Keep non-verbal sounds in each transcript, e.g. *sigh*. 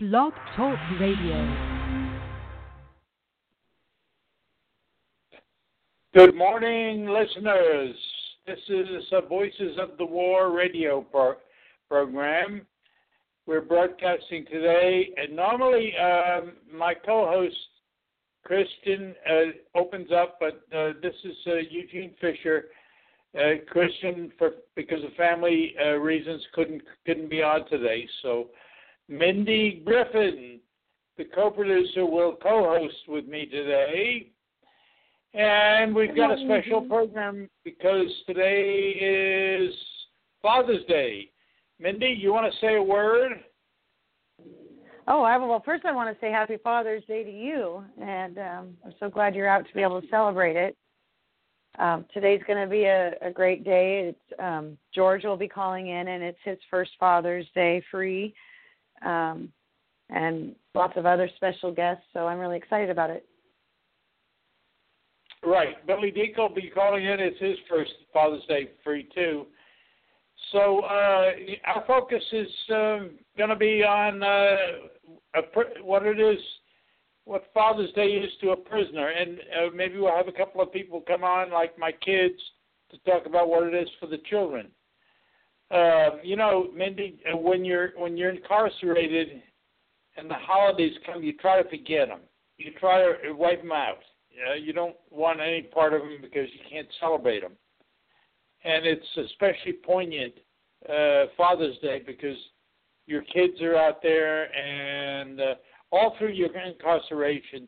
Blog Talk Radio. Good morning, listeners. This is a Voices of the War radio pro- program. We're broadcasting today, and normally um, my co-host Christian uh, opens up, but uh, this is uh, Eugene Fischer. Uh, Christian, for because of family uh, reasons, couldn't couldn't be on today. So, Mindi Griffiths, the co-producer, will co-host with me today. And we've got a special program because today is Father's Day. Mindi, you want to say a word? Oh, I, well, first I want to say Happy Father's Day to you, and um, I'm so glad you're out to be able to celebrate it. Um, today's going to be a, a great day. It's um, George will be calling in, and it's his first Father's Day free, um, and lots of other special guests. So I'm really excited about it. Right. Billy Dekle will be calling in. It's his first Father's Day free, too. So uh, our focus is um, going to be on uh, pr- what it is, what Father's Day is to a prisoner, and uh, maybe we'll have a couple of people come on, like my kids, to talk about what it is for the children. Uh, you know, Mindi, uh, when you're when you're incarcerated and the holidays come, you try to forget them. You try to wipe them out. You, know, you don't want any part of them because you can't celebrate them. And it's especially poignant uh, Father's Day because your kids are out there, and uh, all through your incarceration,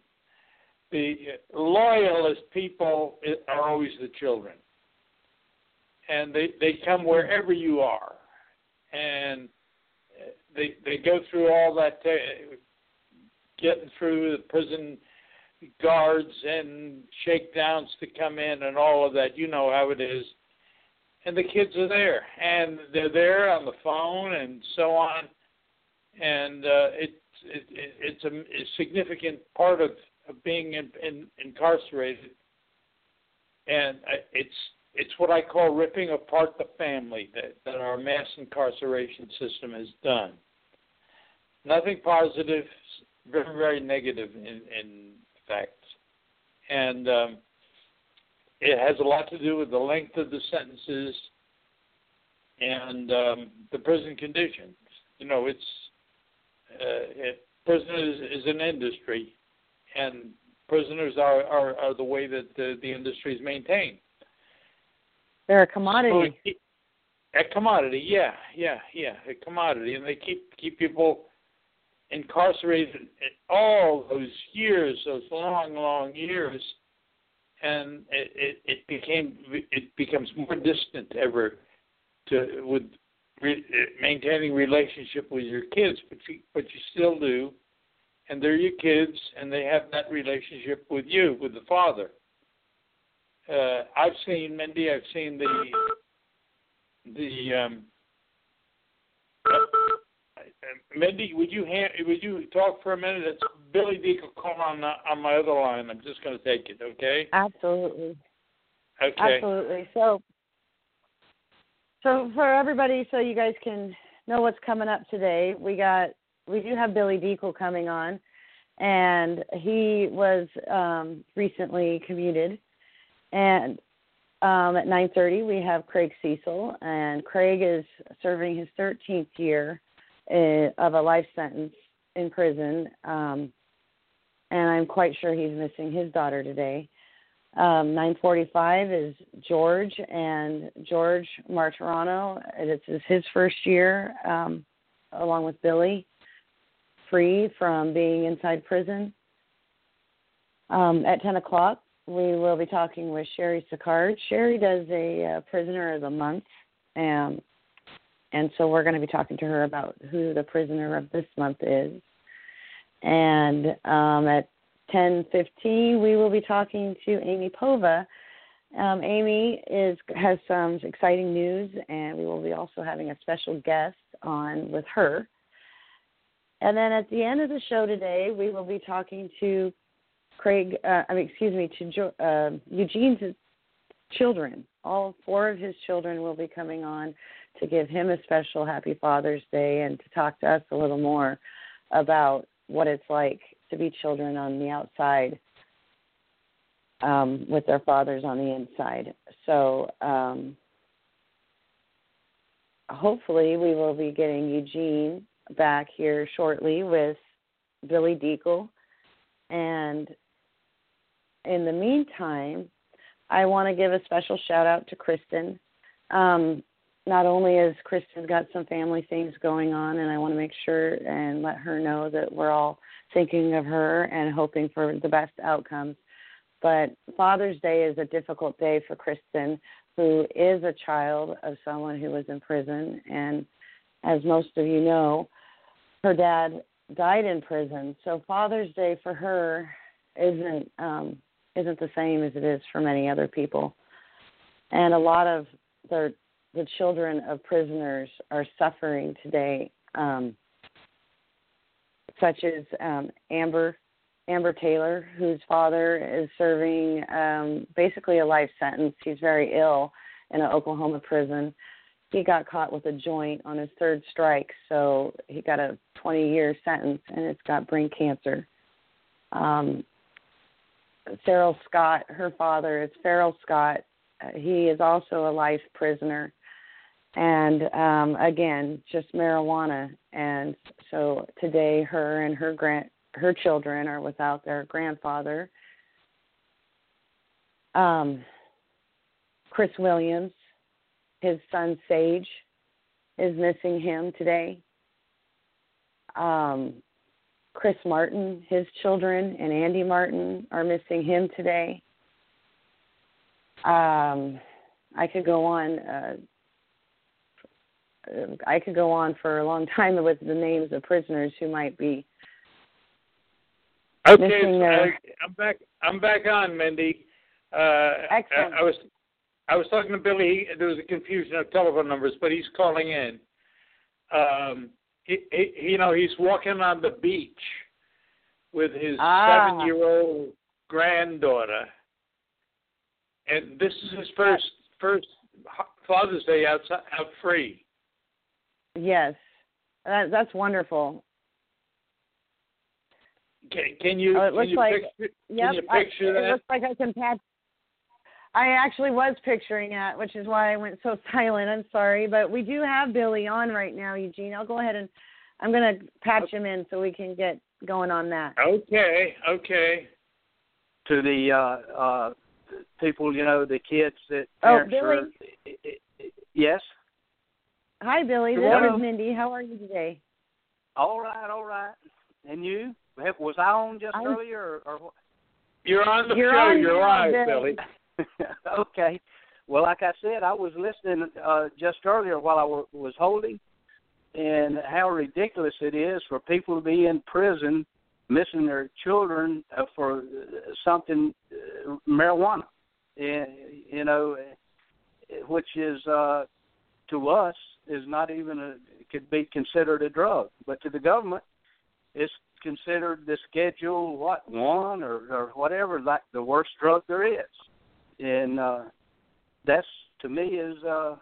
the loyalist people are always the children, and they they come wherever you are, and they they go through all that, uh, getting through the prison guards and shakedowns to come in and all of that. You know how it is. And the kids are there, and they're there on the phone and so on. And uh, it, it, it, it's a, a significant part of, of being in, in, incarcerated. And it's it's what I call ripping apart the family that, that our mass incarceration system has done. Nothing positive, very very negative in, in fact, and um, it has a lot to do with the length of the sentences and um, the prison conditions. You know, it's uh, it, prison is, is an industry, and prisoners are, are, are the way that the, the industry is maintained. They're a commodity. So a commodity, yeah, yeah, yeah, a commodity, and they keep keep people incarcerated all those years, those long, long years, and it, it, it became it becomes more distant ever to with re, maintaining relationship with your kids, but you but you still do, and they're your kids, and they have that relationship with you, with the father. Uh, I've seen Mindi. I've seen the the um, Mindi, would you hand, would you talk for a minute? It's Billy Dekle calling on the, on my other line. I'm just going to take it. Okay. Absolutely. Okay. Absolutely. So, so for everybody, so you guys can know what's coming up today, we got we do have Billy Dekle coming on, and he was um, recently commuted, and um, at 9:30 we have Craig Cesal, and Craig is serving his 13th year uh, of a life sentence in prison, um, and I'm quite sure he's missing his daughter today. Um, 9:45 is George and George Martorano. This is his first year, um, along with Billy, free from being inside prison. Um, at 10 o'clock, we will be talking with Cheri Sicard. Cheri does a uh, prisoner of the month, and and so we're going to be talking to her about who the prisoner of this month is. And um, at 10:15, we will be talking to Amy Povah. Um, Amy is has some exciting news, and we will be also having a special guest on with her. And then at the end of the show today, we will be talking to Craig. Uh, I mean, excuse me, to uh, Eugene's children. All four of his children will be coming on to give him a special happy Father's Day and to talk to us a little more about what it's like to be children on the outside um, with their fathers on the inside. So um, hopefully, we will be getting Eugene back here shortly with Billy Dekle. And in the meantime, I want to give a special shout out to Kristen. Um, not only has Kristen got some family things going on, and I want to make sure and let her know that we're all thinking of her and hoping for the best outcomes. But Father's Day is a difficult day for Kristen, who is a child of someone who was in prison. And as most of you know, her dad died in prison. So Father's Day for her isn't um, isn't the same as it is for many other people. And a lot of the the children of prisoners are suffering today, um, such as um, Amber Amber Taylor, whose father is serving um, basically a life sentence. He's very ill in an Oklahoma prison. He got caught with a joint on his third strike, so he got a 20 year sentence, and it's got brain cancer. Um, Ferrell Scott, her father, is Ferrell Scott. Uh, he is also a life prisoner, and um, again, just marijuana. And so today, her and her grand her children are without their grandfather. Um, Chris Williams, his son Sage, is missing him today. Um, Chris Martin, his children, and Andy Martin are missing him today. Um, I could go on. Uh, I could go on for a long *laughs* time with the names of prisoners who might be Okay, so I, I'm back. I'm back on, Mindi. Uh, Excellent. I, I was I was talking to Billy. There was a confusion of telephone numbers, but he's calling in. Um, he, he, you know, he's walking on the beach with his ah. seven-year-old granddaughter, and this is his first first Father's Day outside out free. Yes, that, that's wonderful. Can, can you? Oh, it looks can you like. picture, yep, can you picture I, that? It looks like I can patch. I actually was picturing that, which is why I went so *laughs* silent. I'm sorry, but we do have Billy on right now, Eugene. I'll go ahead and I'm going to patch him in so we can get going on that. Okay, okay. To the uh uh people, you know, the kids that Oh, parents Billy. are, yes. Hi, Billy. This Hello. is Mindi. How are you today? All right, all right. And you? Was I on just I'm- earlier, or, or what? You're on the You're show. on You're now, live, Billy. Billy. *laughs* *laughs* okay. Well, like I said, I was listening uh, just earlier while I w- was holding, and how ridiculous it is for people to be in prison missing their children uh, for uh, something uh, marijuana, and you know, which is uh, to us is not even a could be considered a drug, but to the government, it's considered the schedule what one or or whatever like the worst drug there is, and uh, that's to me is uh,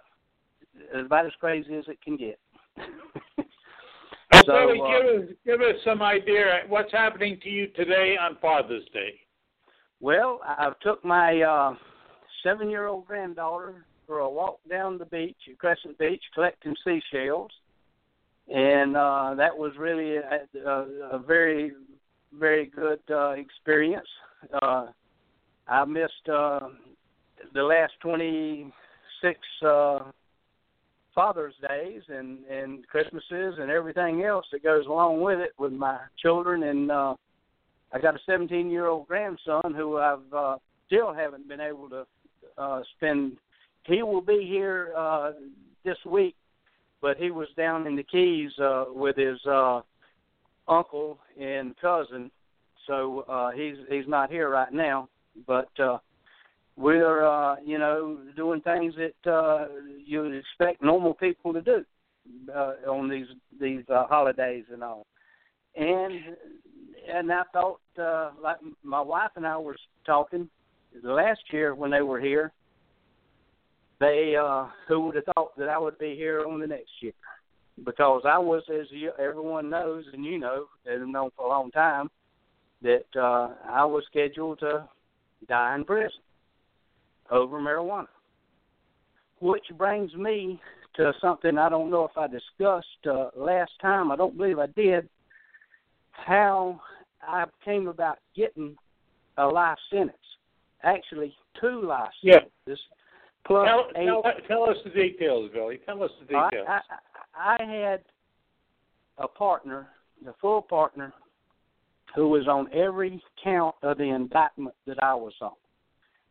about as crazy as it can get. *laughs* So, Billy, uh, give us give us some idea what's happening to you today on Father's Day. Well, I took my uh, seven-year-old granddaughter for a walk down the beach at Crescent Beach, collecting seashells, and uh, that was really a, a, a very, very good uh, experience. Uh, I missed uh, the last twenty-six uh, Father's Days and and Christmases and everything else that goes along with it with my children and. uh I got a 17 year old grandson who I've uh, still haven't been able to uh, spend. He will be here uh, this week, but he was down in the Keys uh, with his uh, uncle and cousin, so uh, he's he's not here right now. But uh, we're uh, you know doing things that uh, you would expect normal people to do uh, on these these uh, holidays and all. And and I thought, uh, like my wife and I were talking last year when they were here. They, uh, who would have thought that I would be here on the next year? because I was, as you, everyone knows, and you know, and known for a long time, that uh, I was scheduled to die in prison over marijuana. Which brings me to something I don't know if I discussed uh, last time. I don't believe I did. How I came about getting a life sentence. Actually, two life sentences. Yeah. Plus Tell, eight. tell, tell us the details, Billy. Tell us the I, details. I, I had a partner, the full partner, who was on every count of the indictment that I was on.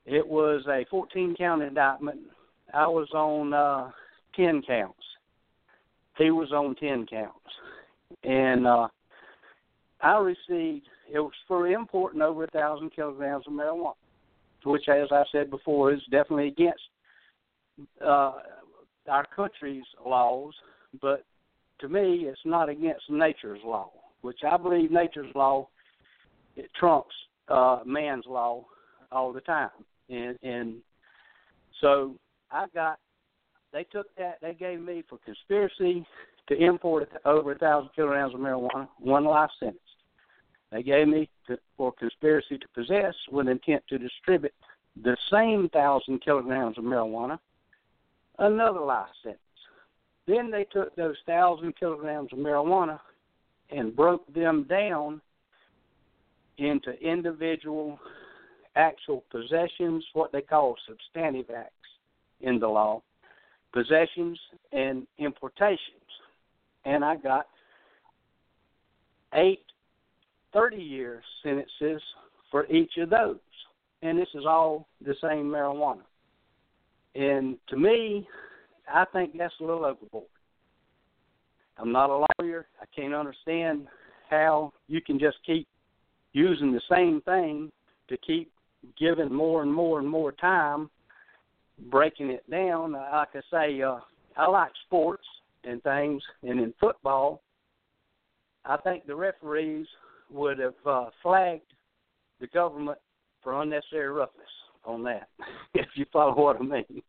It was a 14 count indictment. I was on uh, 10 counts. He was on 10 counts. And uh, I received, it was for importing over a thousand kilograms of marijuana, which, as I said before, is definitely against uh, our country's laws, but to me, it's not against nature's law, which I believe nature's law it trumps uh, man's law all the time, and and so I got. They took that. They gave me for conspiracy to import over a thousand kilograms of marijuana, one life sentence. They gave me to, for conspiracy to possess with intent to distribute the same thousand kilograms of marijuana, another life sentence. Then they took those thousand kilograms of marijuana and broke them down into individual actual possessions, what they call substantive acts in the law, possessions and importations. And I got eight 30 year sentences for each of those. And this is all the same marijuana. And to me, I think that's a little overboard. I'm not a lawyer. I can't understand how you can just keep using the same thing to keep giving more and more and more time, breaking it down. Like I say, uh, I like sports and things, and in football, I think the referees would have uh, flagged the government for unnecessary roughness on that, *laughs* if you follow what I mean.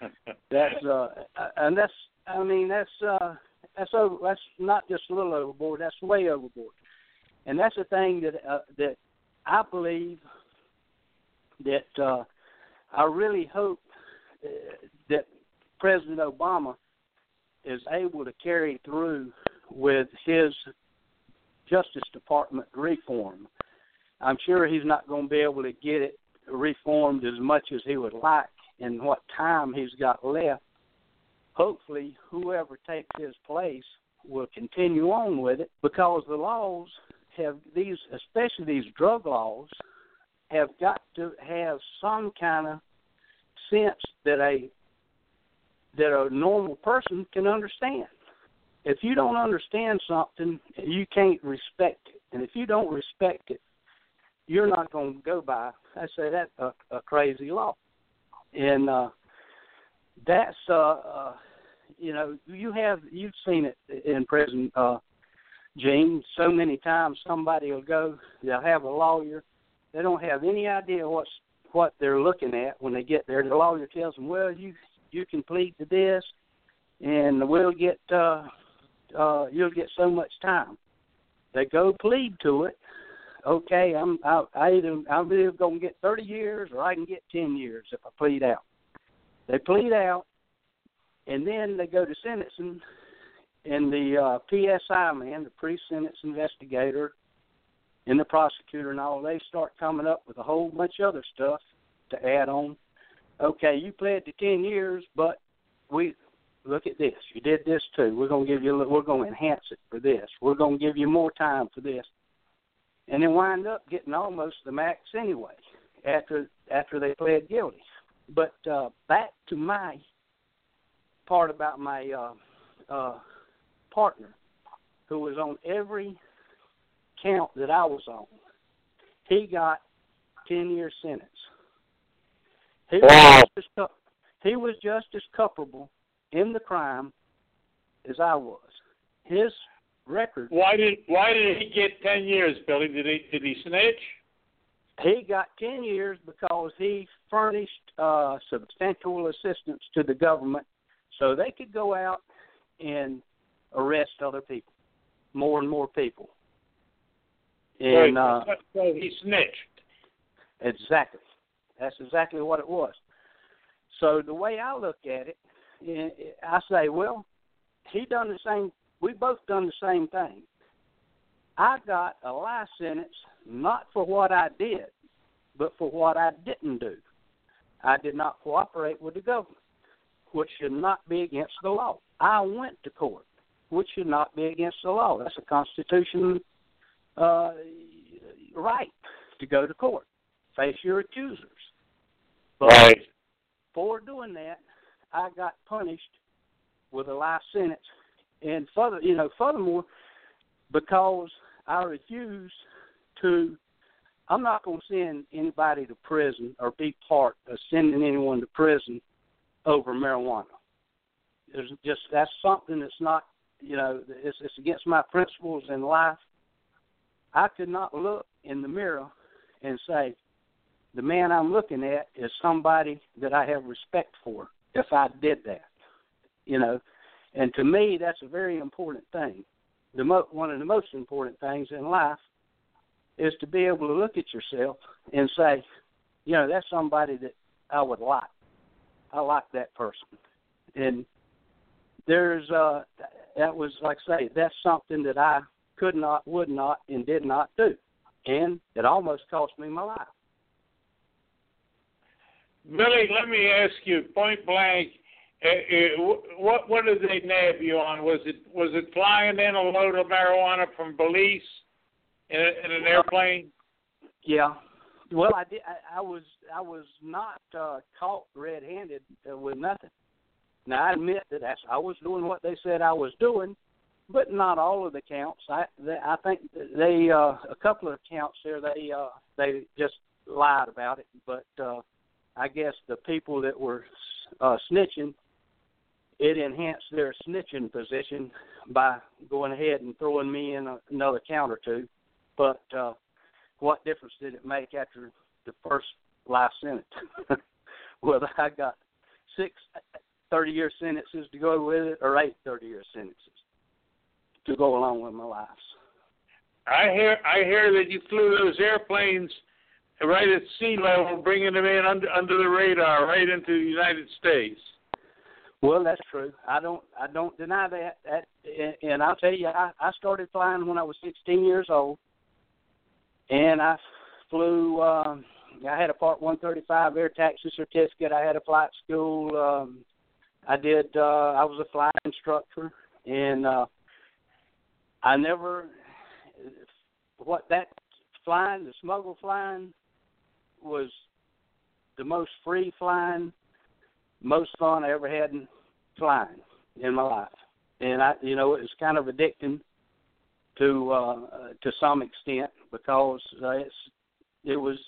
*laughs* that's uh, and that's I mean that's uh, that's over, that's not just a little overboard. That's way overboard, and that's the thing that uh, that I believe that uh, I really hope uh, that President Obama is able to carry through with his Justice Department reform. I'm sure he's not going to be able to get it reformed as much as he would like in what time he's got left. Hopefully, whoever takes his place will continue on with it because the laws have these, especially these drug laws, have got to have some kind of sense that a that a normal person can understand. If you don't understand something, you can't respect it, and if you don't respect it, you're not going to go by. I say that a, a crazy law, and uh, that's uh, uh, you know you have you've seen it in prison, uh, Gene. So many times somebody will go, they'll have a lawyer, they don't have any idea what's what they're looking at when they get there. The lawyer tells them, well, you you can plead to this, and we'll get uh, uh, you'll get so much time. They go plead to it. Okay, I'm I, I either I'm either going to get 30 years or I can get 10 years if I plead out. They plead out, and then they go to sentencing, and the uh, PSI man, the pre-sentence investigator, and the prosecutor and all, they start coming up with a whole bunch of other stuff to add on. Okay, you pled to 10 years, but we look at this. You did this too. We're going to give you. A, We're to enhance it for this. We're going to give you more time for this, and then wind up getting almost the max anyway after after they pled guilty. But uh, back to my part about my uh, uh, partner, who was on every count that I was on. He got ten year sentence. He Wow. was just as, he was just as culpable in the crime as I was. His record Why did Why did he get ten years, Billy? Did he Did he snitch? he got 10 years because he furnished uh, substantial assistance to the government so they could go out and arrest other people, more and more people. And uh, so he snitched. Exactly. That's exactly what it was. So the way I look at it, I say, well, he done the same. We both done the same thing. I got a life sentence not for what I did, but for what I didn't do. I did not cooperate with the government, which should not be against the law. I went to court, which should not be against the law. That's a constitutional uh, right to go to court, face your accusers. But right. for doing that, I got punished with a life sentence, and further, you know, furthermore, because I refused to I'm not going to send anybody to prison or be part of sending anyone to prison over marijuana. There's just that's something that's not, you know, it's, it's against my principles in life. I could not look in the mirror and say, the man I'm looking at is somebody that I have respect for. If I did that, you know, and to me that's a very important thing. The mo- one of the most important things in life is to be able to look at yourself and say, you know, that's somebody that I would like. I like that person. And there's uh that was like I say, that's something that I could not, would not, and did not do. And it almost cost me my life. Billy, let me ask you point blank. Uh, uh, what what did they nab you on? Was it was it flying in a load of marijuana from Belize? In, in an airplane? Yeah. Well, I did. I, I was I was not uh, caught red-handed uh, with nothing. Now I admit that that's, I was doing what they said I was doing, but not all of the counts. I they, I think they uh, a couple of counts there they uh, they just lied about it. But uh, I guess the people that were uh, snitching, it enhanced their snitching position by going ahead and throwing me in a, another count or two. But uh, what difference did it make after the first life sentence? *laughs* Whether I got six 30 year sentences to go with it or eight 30 year sentences to go along with my life. I hear I hear that you flew those airplanes right at sea level, bringing them in under under the radar, right into the United States. Well, that's true. I don't I don't deny that. That and I'll tell you, I, I started flying when I was 16 years old and I flew. Um, I had a Part 135 air taxi certificate. I had a flight school. Um, I did. Uh, I was a flight instructor, and uh, I never. What that flying, the smuggle flying, was the most free flying, most fun I ever had in flying in my life. And I, you know, it was kind of addicting to uh, to some extent because it's it was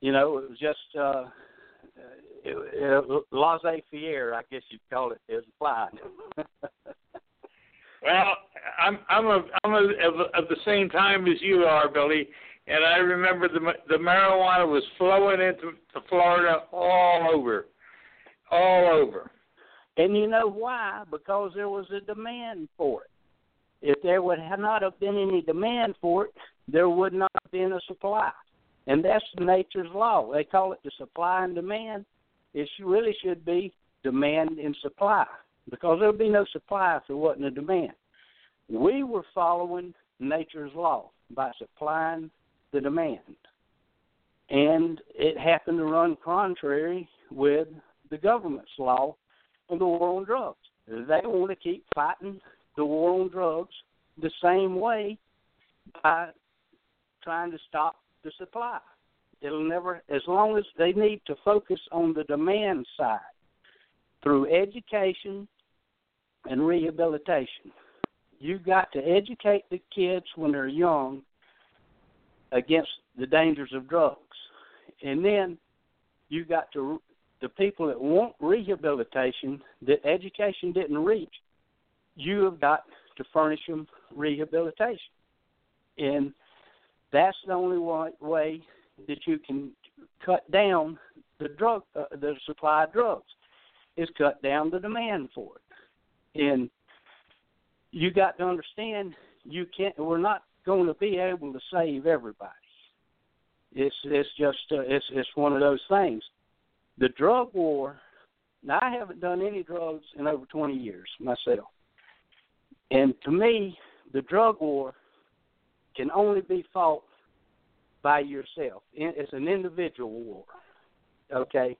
you know it was just uh, it, it, laissez-faire, I guess you'd call it, is flying. *laughs* well, I'm I'm a I'm a, of, of the same time as you are, Billy, and I remember the the marijuana was flowing into to Florida all over, all over. And you know why? Because there was a demand for it. If there would have not have been any demand for it, there would not have been a supply. And that's nature's law. They call it the supply and demand. It really should be demand and supply because there would be no supply if there wasn't a demand. We were following nature's law by supplying the demand. And it happened to run contrary with the government's law of the war on drugs. They want to keep fighting the war on drugs the same way by trying to stop the supply. It'll never, as long as they need to focus on the demand side through education and rehabilitation. You've got to educate the kids when they're young against the dangers of drugs. And then you've got to, the people that want rehabilitation that education didn't reach, you have got to furnish them rehabilitation. And that's the only way that you can cut down the drug, uh, the supply of drugs, is cut down the demand for it. And you got to understand you can't. We're not going to be able to save everybody. It's it's just uh, it's it's one of those things. The drug war. Now I haven't done any drugs in over 20 years myself, and to me, the drug war can only be fought by yourself. It's an individual war. Okay,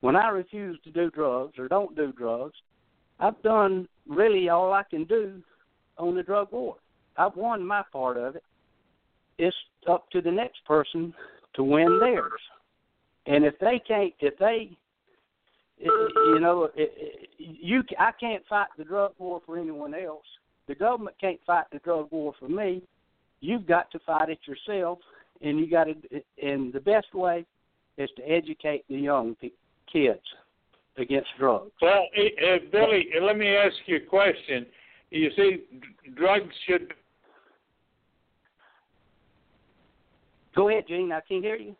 when I refuse to do drugs or don't do drugs, I've done really all I can do on the drug war. I've won my part of it. It's up to the next person to win theirs. And if they can't, if they, you know, you, I can't fight the drug war for anyone else. The government can't fight the drug war for me. You've got to fight it yourself, and you got to. And the best way is to educate the young kids against drugs. Well, uh, Billy, let me ask you a question. You see, drugs should. Go ahead, Gene. I can't hear you.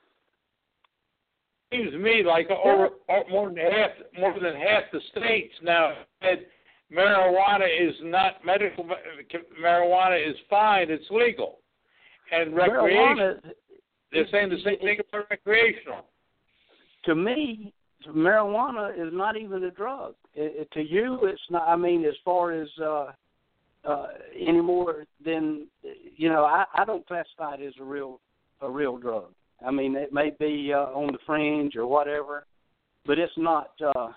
Seems to me like over, more than half more than half the states now said marijuana is not medical. Marijuana is fine. It's legal, and recreational. They're saying the same thing about recreational. To me, marijuana is not even a drug. It, it, to you, it's not. I mean, as far as uh, uh, any more than you know, I, I don't classify it as a real a real drug. I mean, it may be uh, on the fringe or whatever, but it's not. Uh,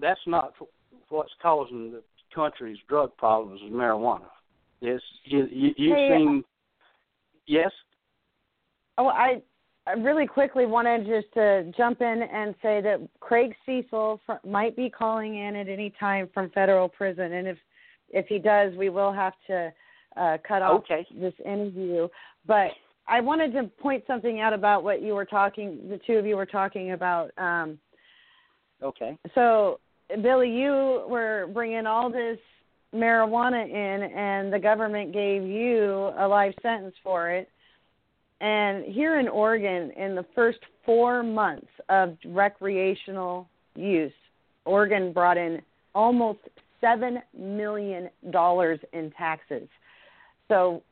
that's not what's causing the country's drug problems is marijuana. Yes, you you, you hey, seem. Yes. Oh, I I really quickly wanted just to jump in and say that Craig Cesal might be calling in at any time from federal prison, and if if he does, we will have to uh, cut off okay. this interview. But I wanted to point something out about what you were talking. The two of you were talking about. Um, okay. So, Billy, you were bringing all this marijuana in, and the government gave you a life sentence for it and here in Oregon, in the first four months of recreational use, Oregon brought in almost $7 million in taxes. So,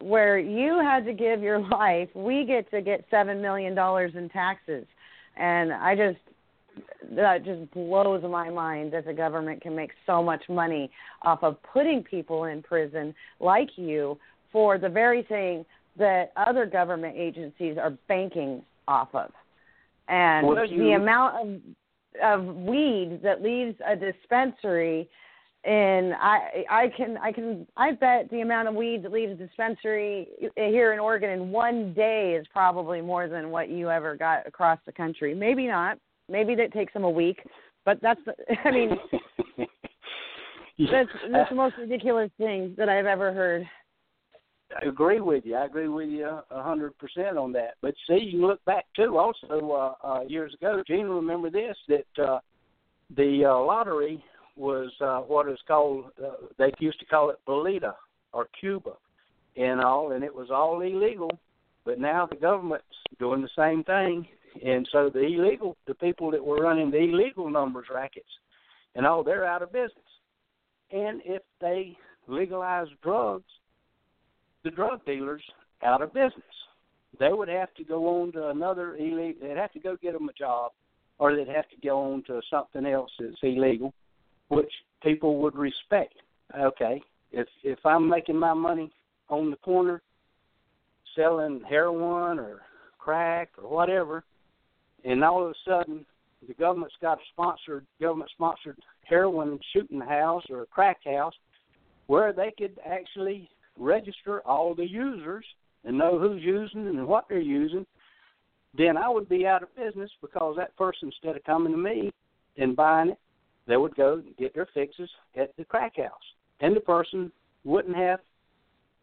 where you had to give your *laughs* life, we get to get $7 million in taxes. And I just, that just blows my mind that the government can make so much money off of putting people in prison like you for the very thing that other government agencies are banking off of. And well, you... the amount of of weed that leaves a dispensary and I I can I can I bet the amount of weed that leaves a dispensary here in Oregon in one day is probably more than what you ever got across the country. Maybe not. Maybe that takes them a week, but that's the, *laughs* I mean *laughs* that's that's the most ridiculous thing that I've ever heard. I agree with you. I agree with you a hundred percent on that. But see, you look back too. Also, uh, uh, years ago, Gene, remember this that uh, the uh, lottery was uh, what is called. Uh, they used to call it Bolita or Cuba, and all, and it was all illegal. But now the government's doing the same thing, and so the illegal, the people that were running the illegal numbers rackets, and all, they're out of business. And if they legalize drugs, the drug dealers out of business. They would have to go on to another illegal. They'd have to go get them a job, or they'd have to go on to something else that's illegal, which people would respect. Okay, if if I'm making my money on the corner selling heroin or crack or whatever, and all of a sudden the government's got a sponsored government sponsored heroin shooting house or a crack house where they could actually register all the users and know who's using and what they're using, then I would be out of business because that person, instead of coming to me and buying it, they would go and get their fixes at the crack house. And the person wouldn't have,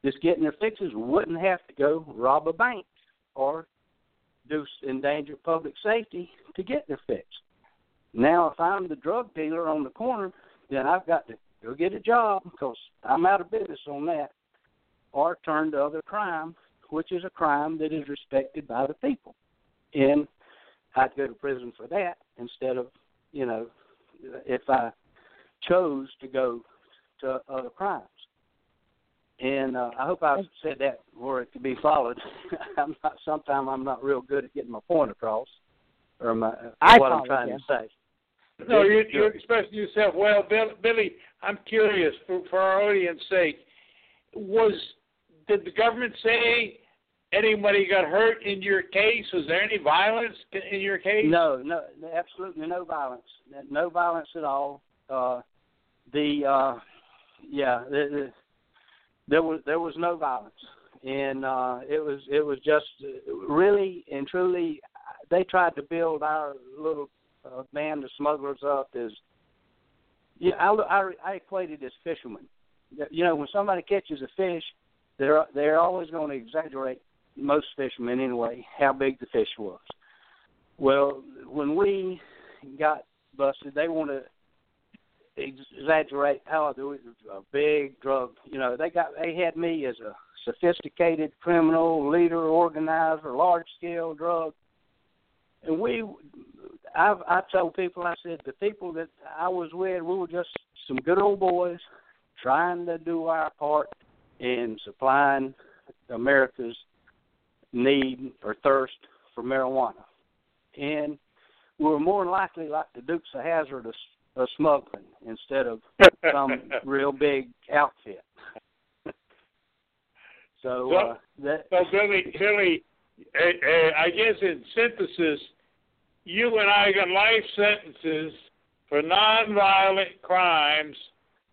just getting their fixes, wouldn't have to go rob a bank or do endanger public safety to get their fix. Now, if I'm the drug dealer on the corner, then I've got to go get a job because I'm out of business on that or turn to other crime, which is a crime that is respected by the people. And I'd go to prison for that instead of, you know, if I chose to go to other crimes. And uh, I hope I've said that where it could be followed. *laughs* I'm not. Sometimes I'm not real good at getting my point across, or my I what I'm trying you. to say. No, you're, you're expressing yourself well, Bill, Billy. I'm curious for for our audience sake. Was did the government say anybody got hurt in your case? Was there any violence in your case? No, no, absolutely no violence. No violence at all. Uh, the uh, yeah, the, the, there was there was no violence, and uh, it was it was just really and truly. They tried to build our little uh, band of smugglers up as yeah. I, I I equated as fishermen. You know, when somebody catches a fish, they're they're always going to exaggerate most fishermen anyway how big the fish was. Well, when we got busted, they want to exaggerate how I do it a big drug. You know, they got they had me as a sophisticated criminal leader, organizer, large scale drug. And we, I've I told people, I said the people that I was with, we were just some good old boys trying to do our part in supplying America's need or thirst for marijuana. And we were more likely like the Dukes of Hazzard of, of smuggling instead of *laughs* some real big outfit. *laughs* so uh, that So Billy, Billy, uh, uh, I guess in synthesis, you and I got life sentences for nonviolent crimes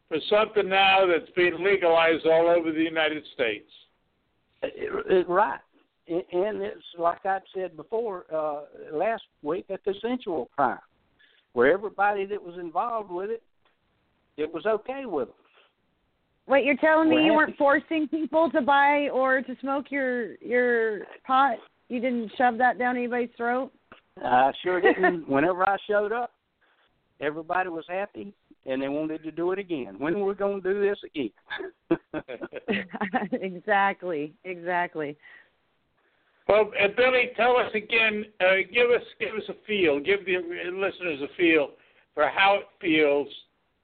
for something now that's being legalized all over the United States. it, it, right. And and it's like I said before uh, last week, a consensual crime, where everybody that was involved with it, it was okay with them. Wait, you're telling me We're you happy. weren't forcing people to buy or to smoke your your pot? You didn't shove that down anybody's throat? I sure didn't. *laughs* Whenever I showed up, everybody was happy and they wanted to do it again. When we're going to do this again? *laughs* *laughs* exactly, exactly. Well, uh, Billy, tell us again. Uh, give us give us a feel. Give the listeners a feel for how it feels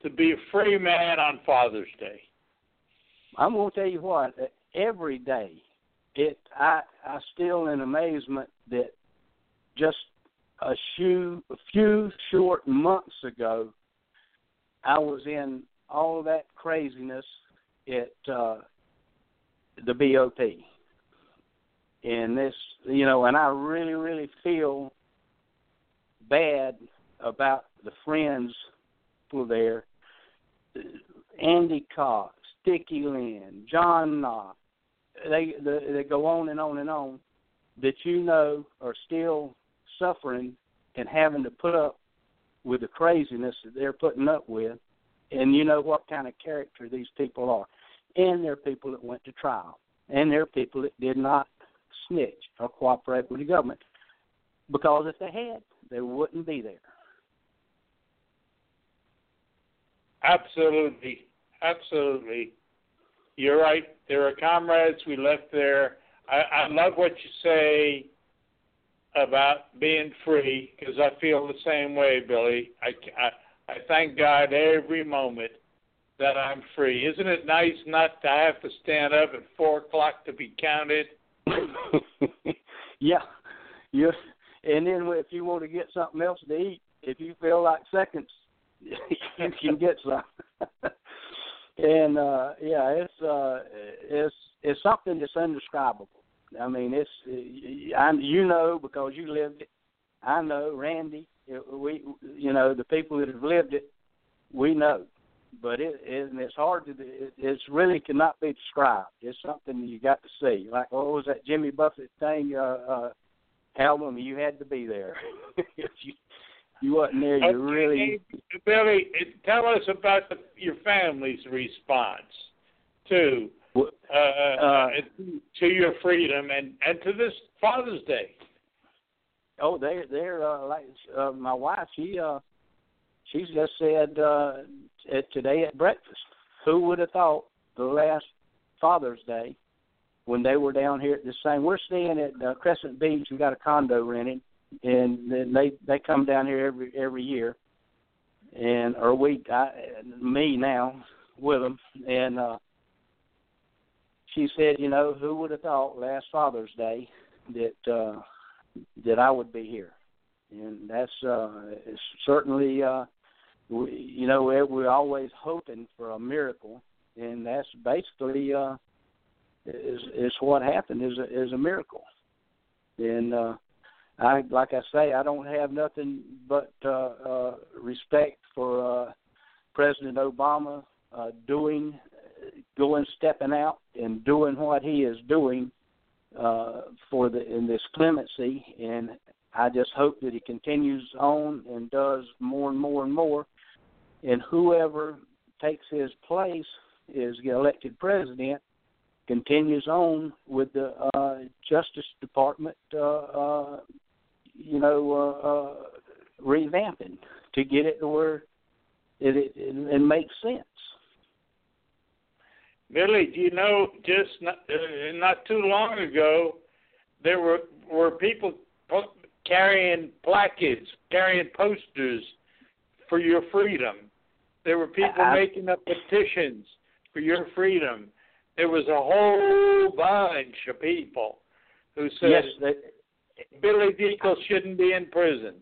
to be a free man on Father's Day. I'm to tell you what. Every day, it I I still in amazement that just a few a few short months ago, I was in all that craziness at uh, the BOP, and this you know, and I really really feel bad about the friends who are there. Andy Cox, Dickie Lynn, John Knox, they, they they go on and on and on that you know are still suffering and having to put up with the craziness that they're putting up with, and you know what kind of character these people are, and they're people that went to trial, and they're people that did not snitch or cooperate with the government, because if they had, they wouldn't be there. Absolutely, absolutely. You're right. There are comrades we left there. I, I love what you say about being free because I feel the same way, Billy. I, I, I thank God every moment that I'm free. Isn't it nice not to have to stand up at four o'clock to be counted? *laughs* yeah, you. And then if you want to get something else to eat, if you feel like seconds, *laughs* you can get some. *laughs* and uh yeah, it's uh it's it's something that's indescribable. I mean, it's I you know because you lived it. I know Randy. We you know the people that have lived it, we know. But it, it and it's hard to it, it's really cannot be described. It's something you got to see. Like what was that Jimmy Buffett thing? Uh, uh, album you had to be there. *laughs* if you you wasn't there, you really. Billy, tell us about the, your family's response to uh, uh, to your freedom and and to this Father's Day. Oh, they they're uh, like uh, my wife. She uh, she's just said uh, at, today at breakfast. Who would have thought the last Father's Day when they were down here at the same? We're staying at uh, Crescent Beach. We got a condo rented, and then they they come down here every every year, and or we I, me now with them, and uh, she said, you know, who would have thought last Father's Day that uh, that I would be here, and that's uh, certainly, uh, we, you know, we're, we're always hoping for a miracle, and that's basically uh, is is what happened is a, is a miracle, and uh, I like I say, I don't have nothing but uh, uh, respect for uh, President Obama uh, doing, going, stepping out, and doing what he is doing uh, for the in this clemency. And I just hope that he continues on and does more and more and more. And whoever takes his place is elected president continues on with the uh, Justice Department uh, uh, you know, uh, uh, revamping to get it to where it, it, it makes sense. Billy, do you know just not, uh, not too long ago there were were people po- carrying placards, carrying posters for your freedom. There were people I, making up petitions for your freedom. There was a whole bunch of people who said yes, they, Billy Dekle shouldn't be in prison.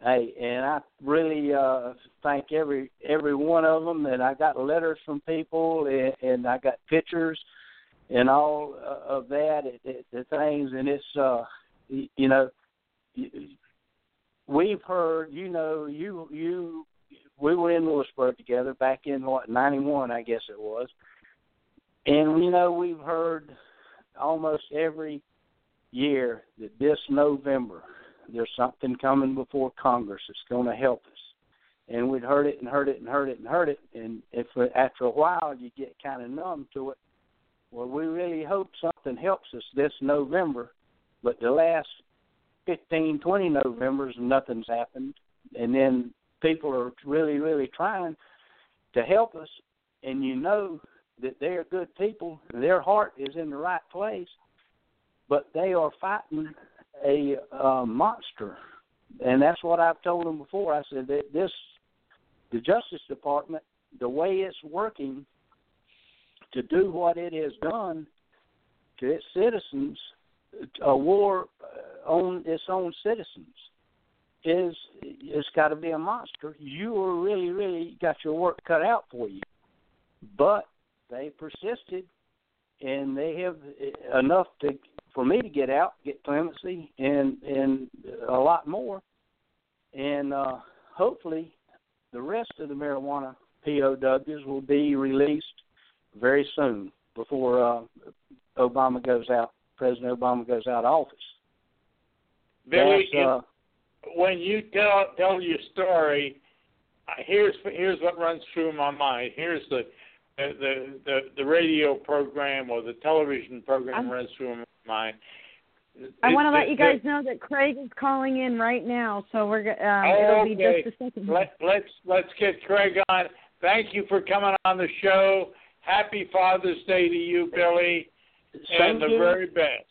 Hey, and I really uh thank every every one of them. And I got letters from people, and, and I got pictures, and all uh, of that, it, it, the things, and it's uh, you know, we've heard, you know, you you we were in Lewisburg together back in what ninety one, I guess it was, and you know we've heard almost every year that this November there's something coming before Congress that's going to help us. And we'd heard it and heard it and heard it and heard it, and if after a while you get kind of numb to it, well, we really hope something helps us this November. But the last fifteen, twenty Novembers, nothing's happened, and then people are really, really trying to help us, and you know that they're good people, their heart is in the right place, but they are fighting a uh, monster, and that's what I've told them before. I said that this, the Justice Department, the way it's working to do what it has done to its citizens, a war uh, on its own citizens, is it's got to be a monster. You are really, really got your work cut out for you, but they persisted, and they have enough to for me to get out, get clemency, and and a lot more, and uh, hopefully the rest of the marijuana POWs will be released very soon before uh, Obama goes out. President Obama goes out of office. Billy, uh, when you tell tell your story, uh, here's here's what runs through my mind. Here's the the the, the radio program or the television program runs through my mind. I want to let you guys know that Craig is calling in right now, so we're um, oh, it'll be just a second. Let, let's let's get Craig on. Thank you for coming on the show. Happy Father's Day to you, Billy, Thank and the very best.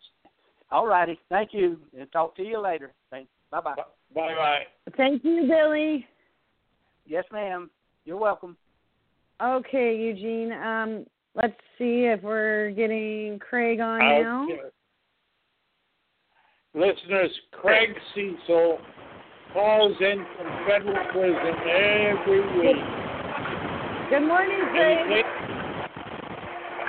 All righty, thank you, and talk to you later. Thanks. Bye bye. Bye bye. Thank you, Billy. Yes, ma'am. You're welcome. Okay, Eugene. Um, let's see if we're getting Craig on now. Okay. Listeners, Craig Cesal calls in from federal prison every week. Good morning, And Craig.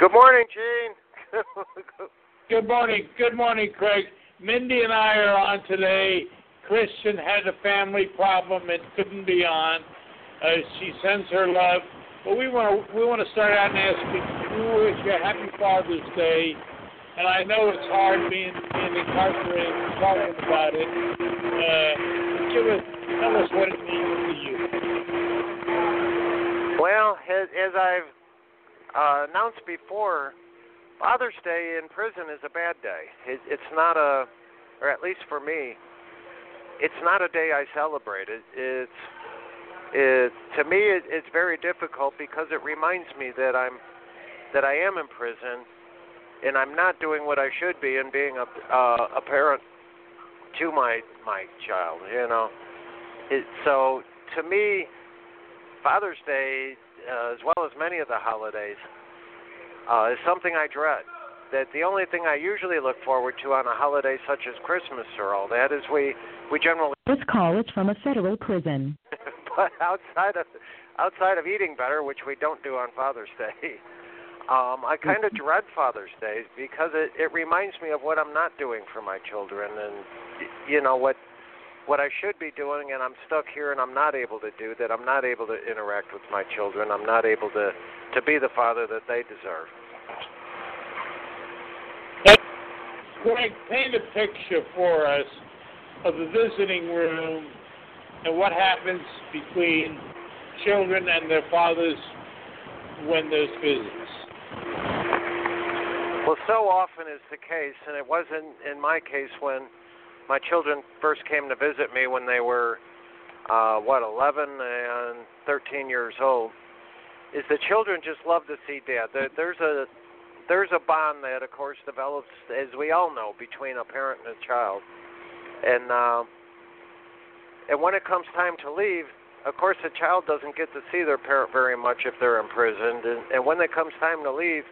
Good morning, Gene. *laughs* Good morning. Good morning, Craig. Mindi and I are on today. Kristen had a family problem and couldn't be on. Uh, she sends her love. But we want to we want to start out and ask you, wish you a happy Father's Day. And I know it's hard being being incarcerated talking about it. Uh, give us tell us what it means to you. well, as, as I've uh, announced before, Father's Day in prison is a bad day. It, it's not a, or at least for me, it's not a day I celebrate. It, it's it, to me, it, it's very difficult because it reminds me that I'm that I am in prison, and I'm not doing what I should be in being a uh, a parent to my my child. You know, it, so to me, Father's Day, uh, as well as many of the holidays, uh, is something I dread. That the only thing I usually look forward to on a holiday such as Christmas or all that is we we generally. This call is from a federal prison. *laughs* but outside of outside of eating better, which we don't do on Father's Day, um, I kind of *laughs* dread Father's Day because it it reminds me of what I'm not doing for my children, and you know what what I should be doing, and I'm stuck here and I'm not able to do that. I'm not able to interact with my children. I'm not able to to be the father that they deserve. Greg, paint a picture for us of the visiting room and what happens between children and their fathers when there's visits. Well, so often is the case, and it wasn't in my case when my children first came to visit me when they were, uh, what, 11 and 13 years old. Is the children just love to see dad? There's a there's a bond that, of course, develops, as we all know, between a parent and a child. And uh, and when it comes time to leave, of course, the child doesn't get to see their parent very much if they're imprisoned. And, and when it comes time to leave,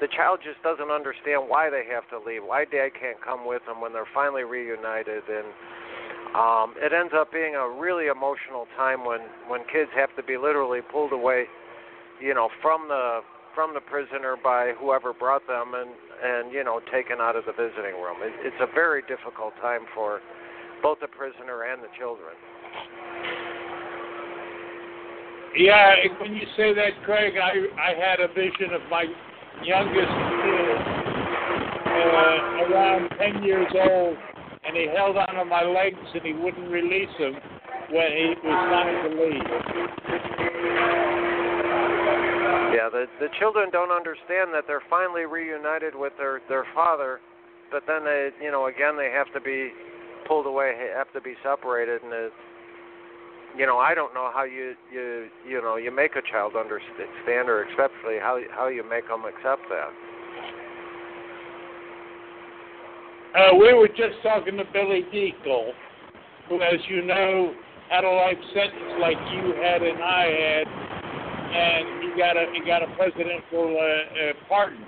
the child just doesn't understand why they have to leave, why dad can't come with them when they're finally reunited. And um, it ends up being a really emotional time when when kids have to be literally pulled away, you know, from the from the prisoner by whoever brought them and and you know taken out of the visiting room. It, it's a very difficult time for both the prisoner and the children. Yeah, when you say that, Craig, I I had a vision of my youngest uh, around ten years old, and he held onto my legs and he wouldn't release them when he was time to leave. Yeah, the the children don't understand that they're finally reunited with their their father, but then they, you know, again they have to be pulled away, have to be separated, and it, you know, I don't know how you you you know you make a child understand, or especially how how you make them accept that. Uh, we were just talking to Billy Dekle, who, as you know, had a life sentence like you had and I had and got a he got a presidential uh, uh, pardon.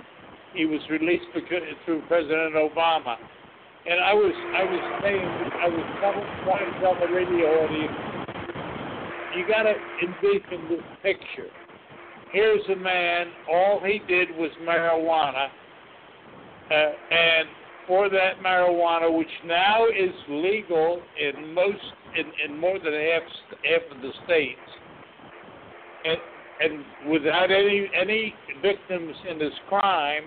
He was released because, through President Obama. And I was I was saying I was trying to the radio audience, you got to envision this picture. Here's a man. All he did was marijuana, uh, and for that marijuana, which now is legal in most in, in more than half half of the states, and and without any any victims in his crime,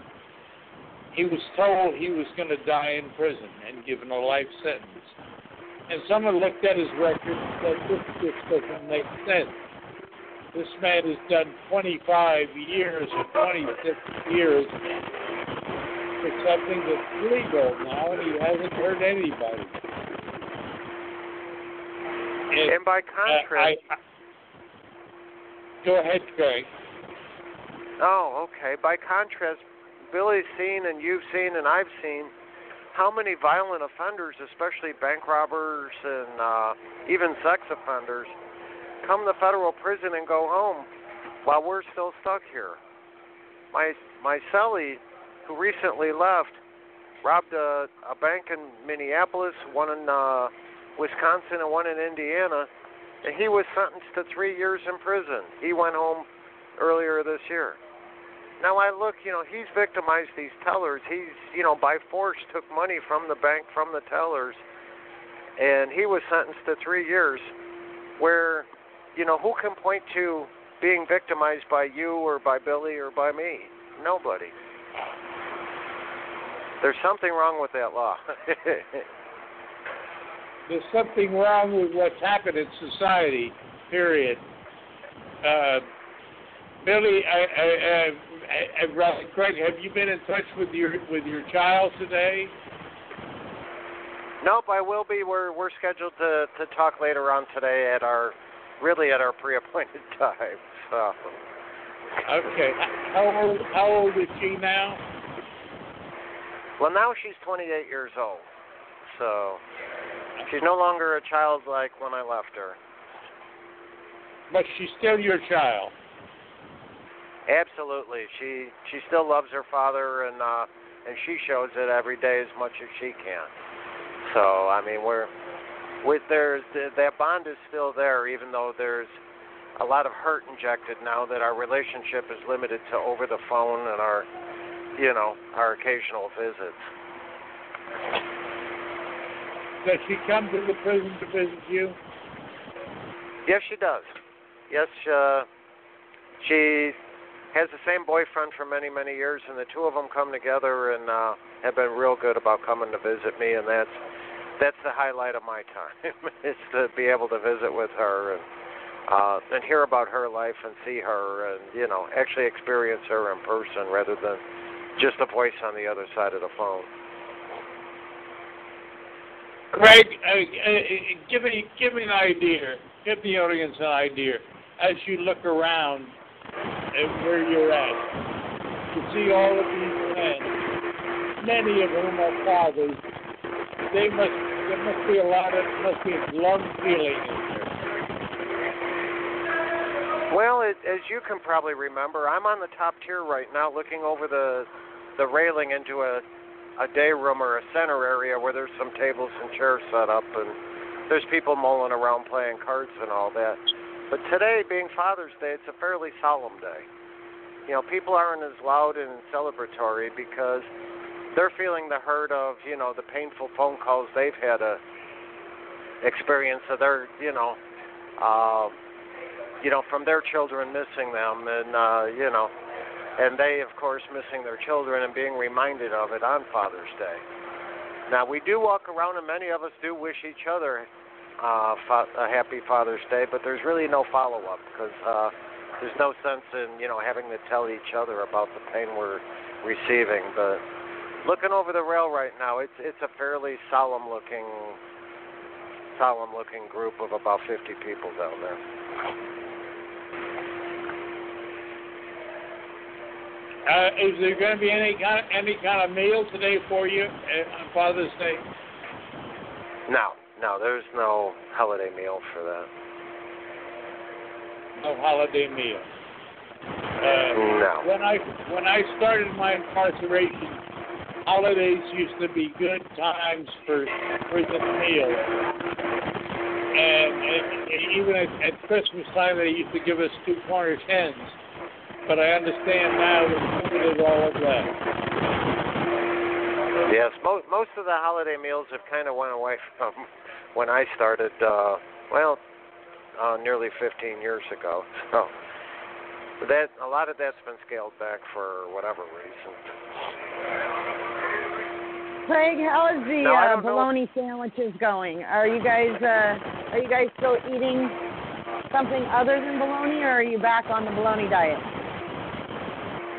he was told he was going to die in prison and given a life sentence. And someone looked at his record and said, "This just doesn't make sense. This man has done 25 years or 26 years for something that's legal now, and he hasn't hurt anybody." And, and by contrast. I, I, Go ahead, Craig. Oh, okay. By contrast, Billy's seen and you've seen and I've seen how many violent offenders, especially bank robbers and uh, even sex offenders, come to federal prison and go home while we're still stuck here. My my cellie, who recently left, robbed a, a bank in Minneapolis, one in uh, Wisconsin, and one in Indiana he was sentenced to three years in prison. He went home earlier this year. Now I look, you know, he's victimized these tellers. He's, you know, by force took money from the bank from the tellers, and he was sentenced to three years. Where, you know, who can point to being victimized by you or by Billy or by me? Nobody. There's something wrong with that law. *laughs* there's something wrong with what's happened in society. Period. Uh, Billy, I, I, I, I, Craig, have you been in touch with your with your child today? Nope, I will be. We're we're scheduled to to talk later on today at our really at our pre-appointed *laughs* time. So. Okay. How old how old is she now? Well, now she's 28 years old. So She's no longer a child like when I left her. But she's still your child. Absolutely. She she still loves her father and uh and she shows it every day as much as she can. So, I mean, we're with there's that bond is still there even though there's a lot of hurt injected now that our relationship is limited to over the phone and our you know, our occasional visits. Does she come to the prison to visit you? Yes, she does. Yes, uh, she has the same boyfriend for many, many years, and the two of them come together and uh, have been real good about coming to visit me, and that's that's the highlight of my time *laughs* is to be able to visit with her and uh, and hear about her life and see her and you know actually experience her in person rather than just a voice on the other side of the phone. Greg, uh, uh, give me give me an idea. Give the audience an idea as you look around at where you're at. You see all of these men, many of whom are fathers. They must there must be a lot of must be a glum feeling. Well, it, as you can probably remember, I'm on the top tier right now, looking over the the railing into a a day room or a center area where there's some tables and chairs set up and there's people mulling around playing cards and all that. But today, being Father's Day, it's a fairly solemn day. You know, people aren't as loud and celebratory because they're feeling the hurt of, you know, the painful phone calls they've had to experience of their, you know, uh, you know, from their children missing them and, uh, you know, and they, of course, missing their children and being reminded of it on Father's Day. Now, we do walk around, and many of us do wish each other uh, fa- a happy Father's Day, but there's really no follow up because uh, there's no sense in you know having to tell each other about the pain we're receiving. But looking over the rail right now, it's it's a fairly solemn looking solemn looking group of about 50 people down there. Uh, is there going to be any kind of, any kind of meal today for you on Father's Day? No, no, there's no holiday meal for that. No holiday meal. Uh, No. When I when I started my incarceration, holidays used to be good times for prison meals, and, and, and even at, at Christmas time they used to give us two Cornish hens. But I understand now that limited all of that. Yes, most most of the holiday meals have kind of went away *laughs* from when I started. Uh, well, uh, nearly 15 years ago. *laughs* So that a lot of that's been scaled back for whatever reason. Craig, how is the No, uh, don't know. bologna sandwiches going? Are you guys uh, are you guys still eating something other than bologna, or are you back on the bologna diet?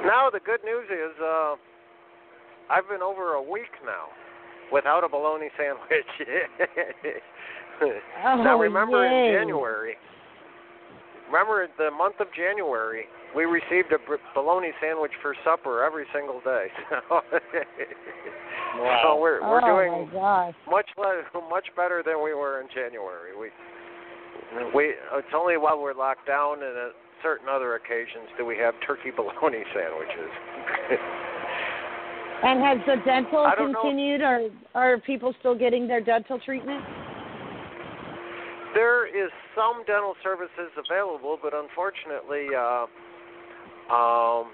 Now the good news is uh, I've been over a week now without a bologna sandwich. *laughs* Oh, now remember yay. in January, remember the month of January, we received a bologna sandwich for supper every single day. *laughs* So, Wow. so we're we're oh doing my gosh. much less, much better than we were in January. We we it's only while we're locked down and at certain other occasions do we have turkey *laughs* bologna sandwiches. *laughs* And has the dental don't know. continued? Or are people still getting their dental treatment? there is some dental services available, but unfortunately, uh, um,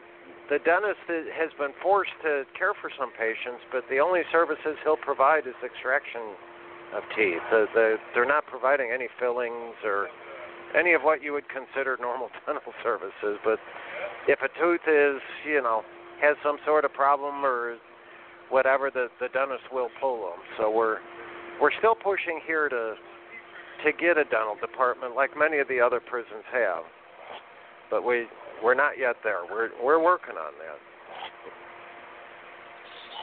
the dentist has been forced to care for some patients, but the only services he'll provide is extraction of teeth. The, the, they're not providing any fillings or any of what you would consider normal *laughs* dental services. But if a tooth is, you know, has some sort of problem or whatever, the the dentist will pull them. So we're we're still pushing here to to get a dental department like many of the other prisons have. But we we're not yet there. We're we're working on that.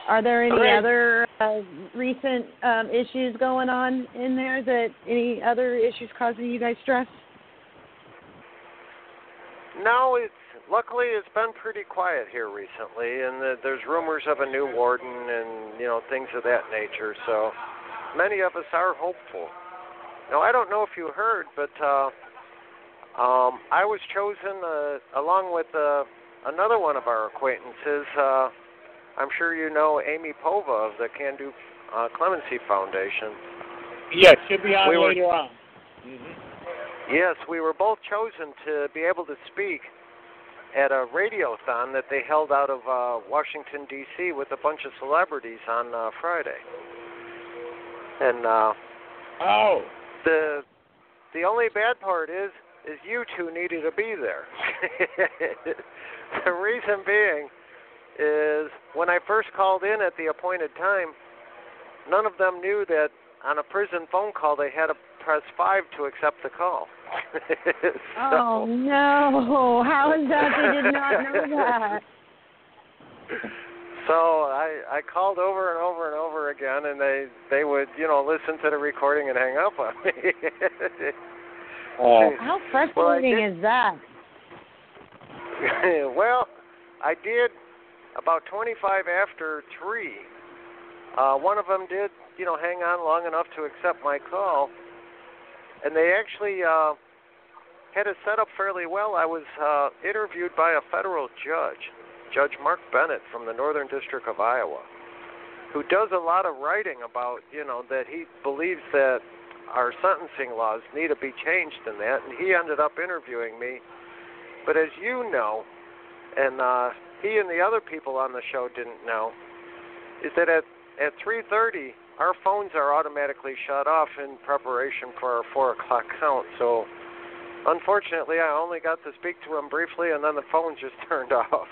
Are there any Craig. other uh, recent um, issues going on in there? That any other issues causing you guys stress? No, it's luckily it's been pretty quiet here recently, and the, there's rumors of a new warden and you know things of that nature. So many of us are hopeful. Now I don't know if you heard, but uh, um, I was chosen uh, along with uh, another one of our acquaintances. Uh, I'm sure you know Amy Povah of the Can Do uh, Clemency Foundation. Yes, she'll be on We were- later on. hmm Yes, we were both chosen to be able to speak at a radiothon that they held out of uh, Washington D.C. with a bunch of celebrities on uh, Friday. And uh, Oh, the the only bad part is is you two needed to be there. *laughs* the reason being is when I first called in at the appointed time, none of them knew that on a prison phone call they had to press five to accept the call. *laughs* so, Oh no! How is that? They did not know *laughs* that. So I I called over and over and over again, and they they would you know listen to the recording and hang up on me. *laughs* oh. How Well, I frustrating did- is that? well, I did about 25 after three. Uh, one of them did you know hang on long enough to accept my call, and they actually uh, had it set up fairly well. I was uh, interviewed by a federal judge, Judge Mark Bennett from the Northern District of Iowa, who does a lot of writing about you know that he believes that our sentencing laws need to be changed in that, and he ended up interviewing me. But as you know, and uh, he and the other people on the show didn't know, is that at at 3:30 our phones are automatically shut off in preparation for our four o'clock count. So, unfortunately, I only got to speak to him briefly, and then the phone just *laughs* turned off.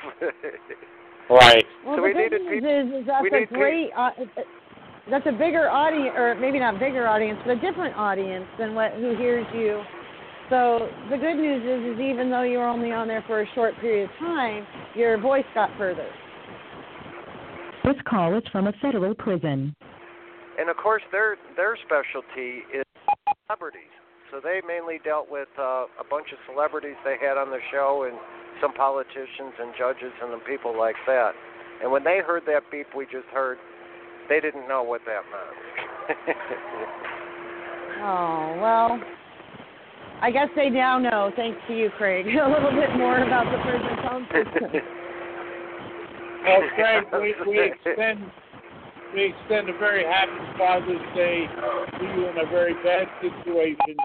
Right. Well, So the we good needed news peop- is, is that's we a need pe- great, uh, that's a bigger audience, or maybe not bigger audience, but a different audience than what who hears you. So the good news is, is even though you were only on there for a short period of time, your voice got further. This call is from a federal prison. And of course, their their specialty is celebrities. So they mainly dealt with uh, a bunch of celebrities they had on the show, and some politicians and judges and people like that. And when they heard that beep we just heard, they didn't know what that meant. *laughs* *laughs* Oh well, I guess they now know, thanks to you, Craig, *laughs* a little bit more about the prison phone system. Well, Craig, we, we extend we extend a very happy Father's Day to you in a very bad situation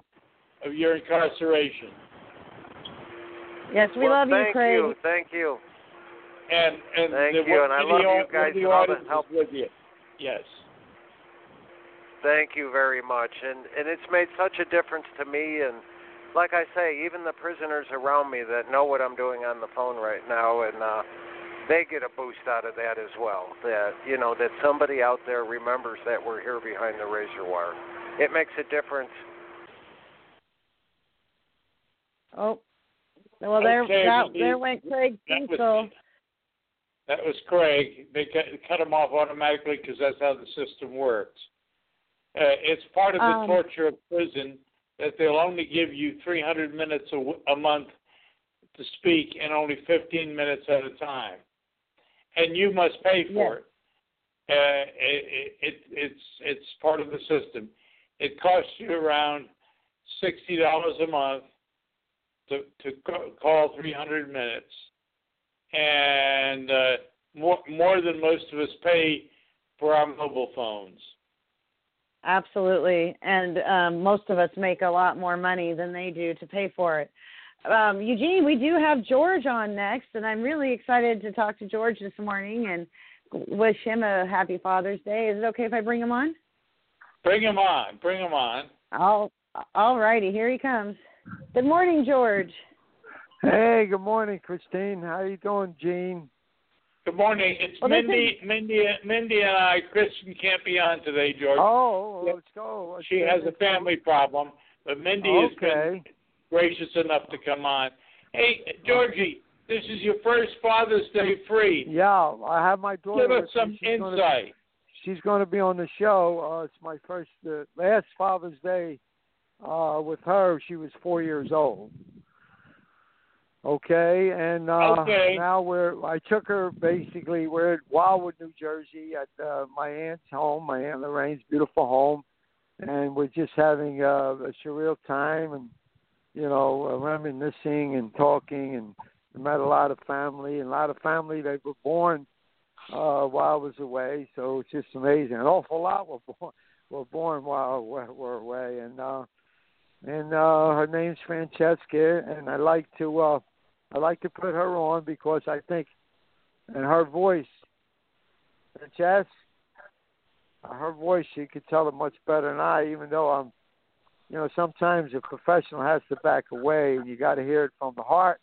of your incarceration. Yes, we well, love you, thank Craig. you, thank you. And and Thank the, you, and I the, love you guys the and all the help. with you. Yes. Thank you very much, and and it's made such a difference to me. And like I say, even the prisoners around me that know what I'm doing on the phone right now, and uh, they get a boost out of that as well. That you know that somebody out there remembers that we're here behind the razor wire. It makes a difference. Oh, well there Okay, that, we- there went Craig That was, that was Craig. They cut, cut him off automatically because that's how the system works. Uh, it's part of the Um, torture of prison that they'll only give you 300 minutes a, w- a month to speak and only 15 minutes at a time, and you must pay for it. Uh, it, it. It's it's part of the system. It costs you around sixty dollars a month to to call 300 minutes, and uh, more more than most of us pay for our mobile phones. Absolutely, and um, most of us make a lot more money than they do to pay for it. Um, Eugene, we do have George on next, and I'm really excited to talk to George this morning and wish him a happy Father's Day. Is it okay if I bring him on? Bring him on. Bring him on. All, all righty, here he comes. Good morning, George. Hey, good morning, Christine. How you doing, Gene? Good morning. It's Well, this Mindi. Mindi. Mindi and I. Kristen can't be on today, George. Oh, let's go. Let's she has a family problem, but Mindi has been Okay. Gracious enough to come on. Hey, Georgie, this is your first Father's Day free. Yeah, I have my daughter. Give us some she's Gonna, insight. she's going to be on the show. Uh, it's my first, uh, last Father's Day uh, with her. She was four years old. Okay, and uh, Okay. now we're. I took her basically. We're at Wildwood, New Jersey, at uh, my aunt's home, my aunt Lorraine's beautiful home, and we're just having uh, a surreal time and you know uh, reminiscing and talking and met a lot of family, and a lot of family they were born uh, while I was away. So it's just amazing. An awful lot were born were born while we were away, and uh, and uh, her name's Francesca, and I like to uh, I like to put her on because I think, and her voice, Jess, her voice, she could tell it much better than I, even though I'm, you know, sometimes a professional has to back away, and you got to hear it from the heart.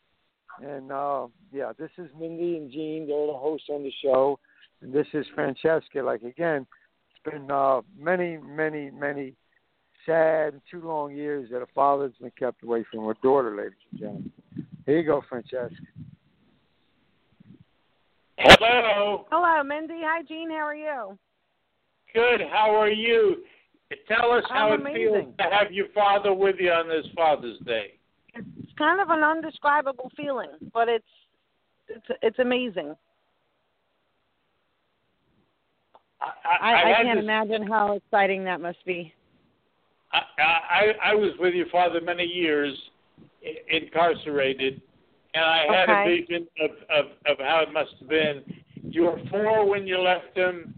And uh, yeah, this is Mindi and Gene. They're the hosts on the show, and this is Francesca. Like again, it's been uh, many, many, many sad and two long years that a father's been kept away from a daughter, ladies and gentlemen. Here you go, Francesca. Hello. Hello, Mindi. Hi, Gene. How are you? Good. How are you? Tell us how I'm it feels to have your father with you on this Father's Day. It's kind of an undescribable feeling, but it's it's it's amazing. I, I, I had can't this- imagine how exciting that must be. I, I I was with your father many years, incarcerated, and I had a vision of, of of how it must have been. You were four when you left him,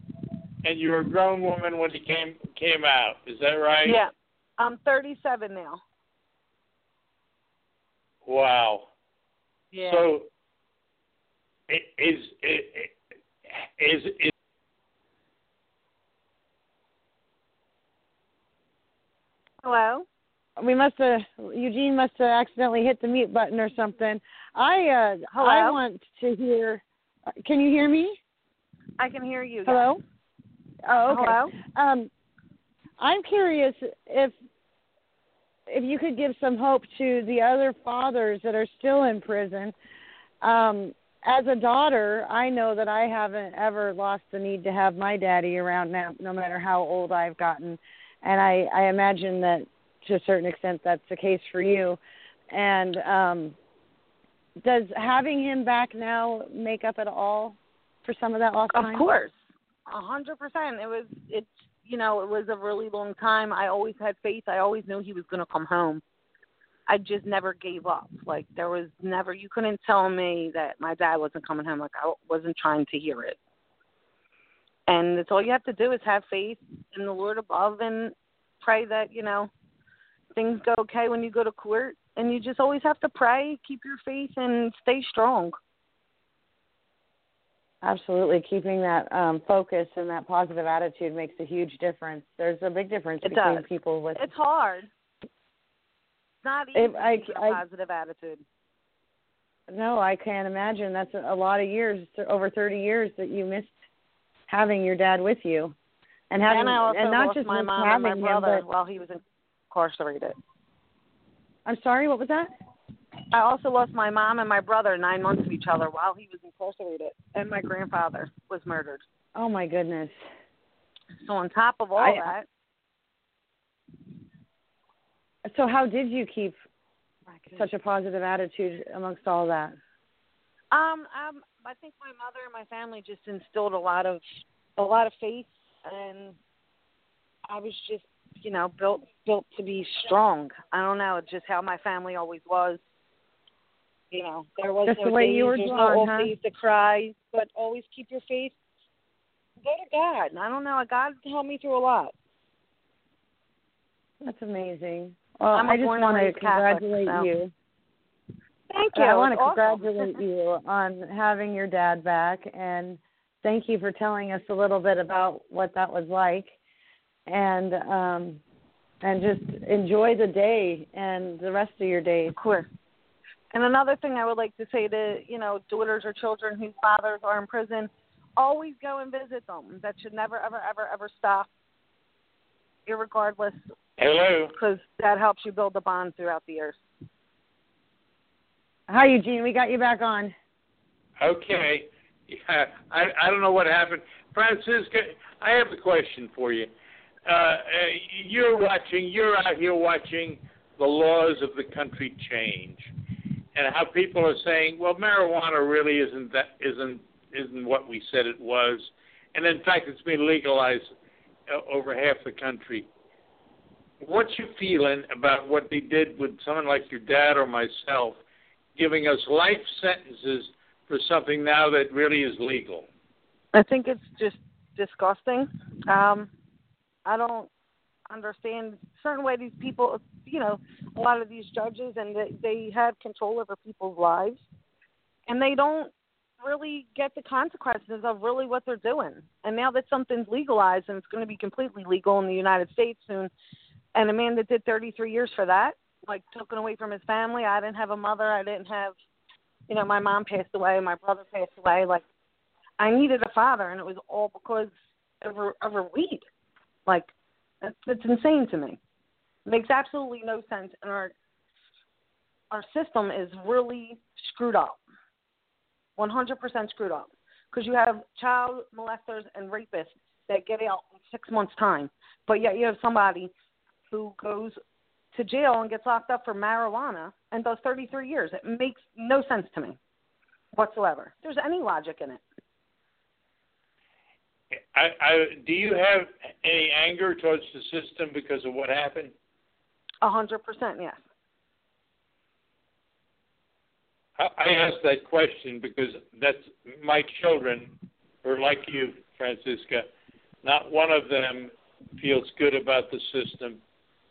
and you were a grown woman when he came came out. Is that right? Yeah. I'm 37 now. Wow. Yeah. So, i- is i- i- is is Hello. We must have Eugene must have accidentally hit the mute button or something. I uh Hello? I want to hear. Can you hear me? I can hear you. Hello. Oh, okay. Hello. Um, I'm curious if if you could give some hope to the other fathers that are still in prison. Um, as a daughter, I know that I haven't ever lost the need to have my daddy around now, no matter how old I've gotten, and I, I imagine that to a certain extent that's the case for you. And um, does having him back now make up at all for some of that lost Of time? course. A hundred percent. It was it's you know, it was a really long time. I always had faith. I always knew he was gonna come home. I just never gave up. Like there was never you couldn't tell me that my dad wasn't coming home. Like I wasn't trying to hear it. And it's all you have to do is have faith in the Lord above and pray that, you know, things go okay when you go to court and you just always have to pray, keep your faith and stay strong. Absolutely, keeping that um, focus and that positive attitude makes a huge difference. There's a big difference It between does. people with. It's hard. It's not easy It- I- to keep a I- positive attitude. No, I can't imagine. That's a lot of years, over 30 years that you missed having your dad with you, and having and I also and not just my mom and my brother him, but while he was incarcerated. I'm sorry, what was that? I also lost my mom and my brother nine months of each other while he was incarcerated, and my grandfather was murdered. Oh my goodness. So on top of all I- that, So how did you keep such a positive attitude amongst all that? um, um, I think my mother and my family just instilled a lot of a lot of faith, and I was just you know built built to be strong. I don't know, it's just how my family always was. You know, there was Just no the way days, you were there's drawn, no huh? to cry, but always keep your faith. Go to God. I don't know. God helped me through a lot. That's amazing. Well, I'm I just want to raised Catholic, congratulate so- you. Thank you. I want to awesome. congratulate you on having your dad back, and thank you for telling us a little bit about what that was like, and um, and just enjoy the day and the rest of your day. Of course. And another thing I would like to say to, you know, daughters or children whose fathers are in prison, always go and visit them. That should never, ever, ever, ever stop, irregardless, hello? because that helps you build the bond throughout the years. Hi, Eugene. We got you back on. Okay. Yeah, I I don't know what happened. Francisca, I have a question for you. Uh, uh, you're watching. You're out here watching the laws of the country change, and how people are saying, "Well, marijuana really isn't that isn't isn't what we said it was," and in fact, it's been legalized uh, over half the country. What's your feeling about what they did with someone like your dad or myself giving us life sentences for something now that really is legal. I think it's just disgusting. Um, I don't understand certain way these people, you know, a lot of these judges and they, they have control over people's lives, and they don't really get the consequences of really what they're doing. And now that something's legalized and it's going to be completely legal in the United States soon, and a man that did 33 years for that, like taken away from his family. I didn't have a mother. I didn't have, you know, my mom passed away. My brother passed away. Like, I needed a father, and it was all because of of a weed. Like, that's, insane to me. It makes absolutely no sense, and our our system is really screwed up. 100% screwed up because you have child molesters and rapists that get out in six months' time, but yet you have somebody who goes to jail and gets locked up for marijuana and does 33 years. It makes no sense to me whatsoever. There's any logic in it. I, I, do you have any anger towards the system because of what happened? A hundred percent, yes. I ask that question because that's my children are like you, Francisca. Not one of them feels good about the system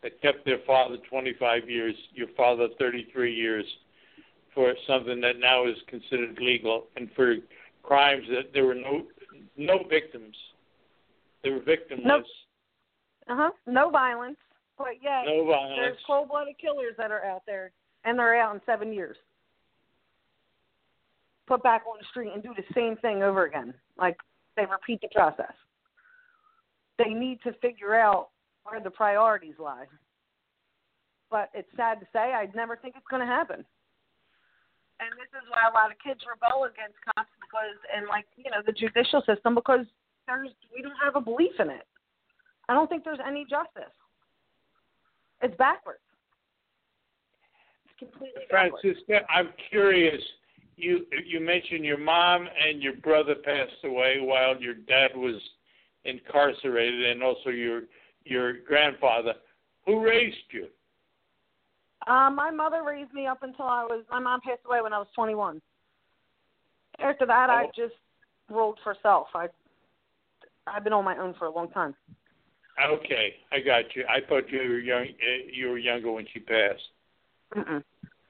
that kept their father 25 years, your father 33 years, for something that now is considered legal, and for crimes that there were no no victims. They were victimless. Nope. Uh huh. No violence, but yeah, no violence. there's cold-blooded killers that are out there, and they're out in seven years. Put back on the street and do the same thing over again. Like they repeat the process. They need to figure out where the priorities lie. But it's sad to say, I never think it's going to happen. And this is why a lot of kids rebel against cops because, and like you know, the judicial system because there's we don't have a belief in it. I don't think there's any justice. It's backwards. It's completely backwards. Francisca, I'm curious. You you mentioned your mom and your brother passed away while your dad was incarcerated, and also your your grandfather. Who raised you? Uh, my mother raised me up until I was. My mom passed away when I was 21. After that, oh. I just rolled for self. I I've been on my own for a long time. Okay, I got you. I thought you were young. Uh, you were younger when she passed. Mm-mm.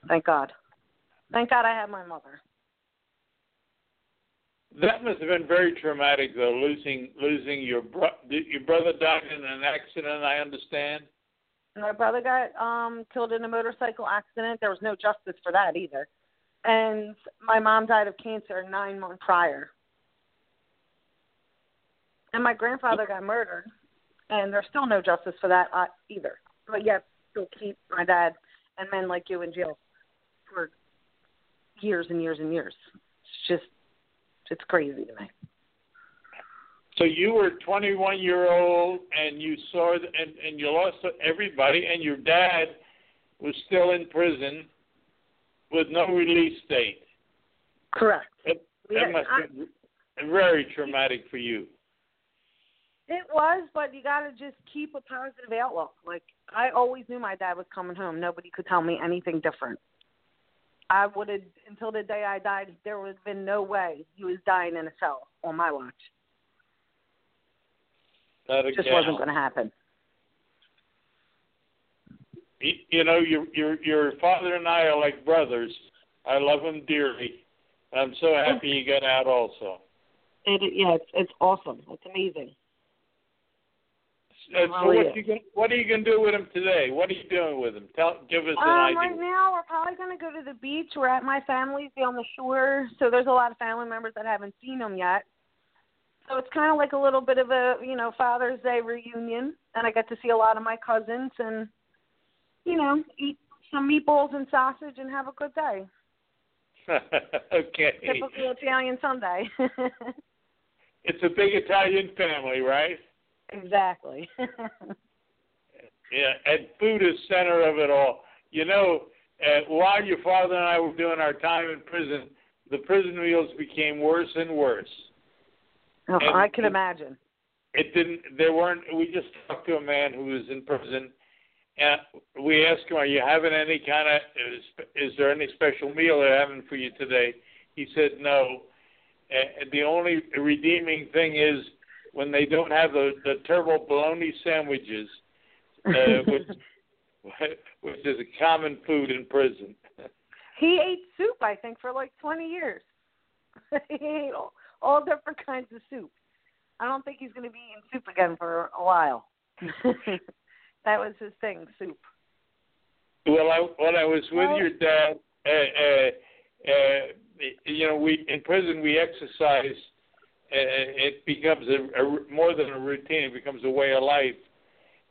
Thank God. Thank God I had my mother. That must have been very traumatic, though, losing losing your bro- your brother died in an accident. I understand. My brother got um killed in a motorcycle accident. There was no justice for that either. And my mom died of cancer nine months prior. And my grandfather got murdered, and there's still no justice for that uh, either. But yet, still keep my dad and men like you in jail for years and years and years. It's just it's crazy to me. So you were 21 year old, and you saw and and you lost everybody, and your dad was still in prison with no release date. Correct. That, that Yeah, must I- been very traumatic for you. It was, but you got to just keep a positive outlook. Like I always knew my dad was coming home. Nobody could tell me anything different. I would have until the day I died. There would have been no way he was dying in a cell on my watch. Not It just wasn't going to happen. You, you know, your your your father and I are like brothers. I love him dearly. I'm so happy he got out also. It, yeah, it's it's awesome. It's amazing. Uh, so what you gonna, what are you going to do with him today? What are you doing with him? Tell, give us an Um, idea. right now we're probably going to go to the beach. We're at my family's on the shore, so there's a lot of family members that haven't seen him yet. So it's kind of like a little bit of a you know Father's Day reunion, and I get to see a lot of my cousins and you know eat some meatballs and sausage and have a good day. *laughs* okay. Typical Italian Sunday. *laughs* It's a big Italian family, right? Exactly. *laughs* Yeah, and food is center of it all. You know, uh, while your father and I were doing our time in prison, the prison meals became worse and worse. oh, And- I can imagine. It didn't. There weren't. We just talked to a man who was in prison, and we asked him, "Are you having any kind of? Is, is there any special meal they're having for you today?" He said, "No." And the only redeeming thing is when they don't have the the turbo bologna sandwiches, uh, *laughs* which which is a common food in prison. He ate soup, I think, for like 20 years. *laughs* he ate all, all different kinds of soup. I don't think he's going to be eating soup again for a while. *laughs* that was his thing, soup. Well, I when I was with Well- your dad, uh, uh, uh, you know, we in prison we exercise. It becomes a, a more than a routine; it becomes a way of life.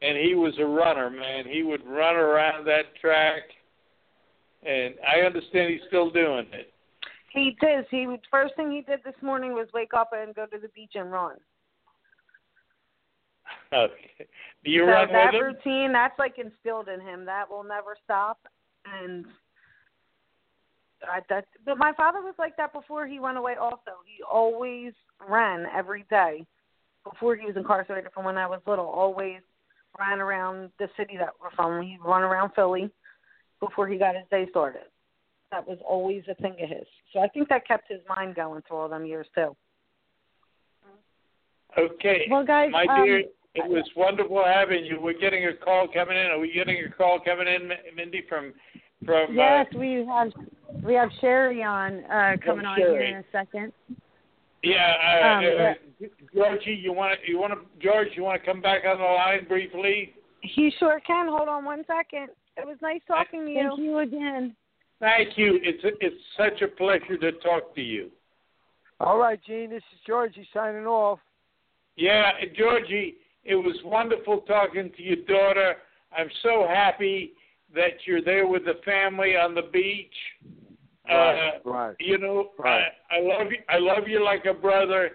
And he was a runner, man. He would run around that track, and I understand he's still doing it. He did. He first thing he did this morning was wake up and go to the beach and run. Okay. Do you so run that with him? routine, that's like instilled in him. That will never stop. And I, that, but my father was like that before he went away. Also, he always ran every day before he was incarcerated. From when I was little, always ran around the city that we're from. He'd run around Philly before he got his day started. That was always a thing of his. So I think that kept his mind going through all them years too. Okay. Well, guys, My um, dear, it was wonderful having you. We're getting a call coming in. Are we getting a call coming in, Mindi, from from? Yes, Uh, we have we have Cheri on uh, coming on here in a second. yeah, uh, Um, uh, Georgie, you want to you want to George, you want to come back on the line briefly? He sure can. Hold on one second. It was nice talking to you. Thank you again. Thank you. It's it's such a pleasure to talk to you. All right, Gene. This is Georgie signing off. Yeah, and Georgie, it was wonderful talking to your daughter. I'm so happy that you're there with the family on the beach. Right, uh, right. You know, Right. I, I love you. I love you like a brother.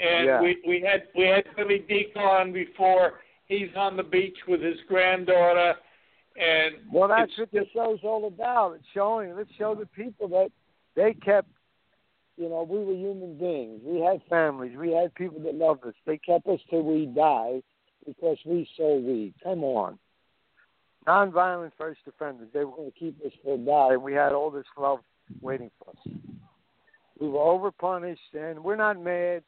And Yeah. we we had we had Billy Dekle on before. He's on the beach with his granddaughter, and Well, that's what the show's all about. It's showing. Let's show the people that they kept. You know, we were human beings. We had families. We had people that loved us. They kept us till we died because we so weak. Come on. Nonviolent first offenders. They were going to keep us till die, and we had all this love waiting for us. We were overpunished, and we're not mad,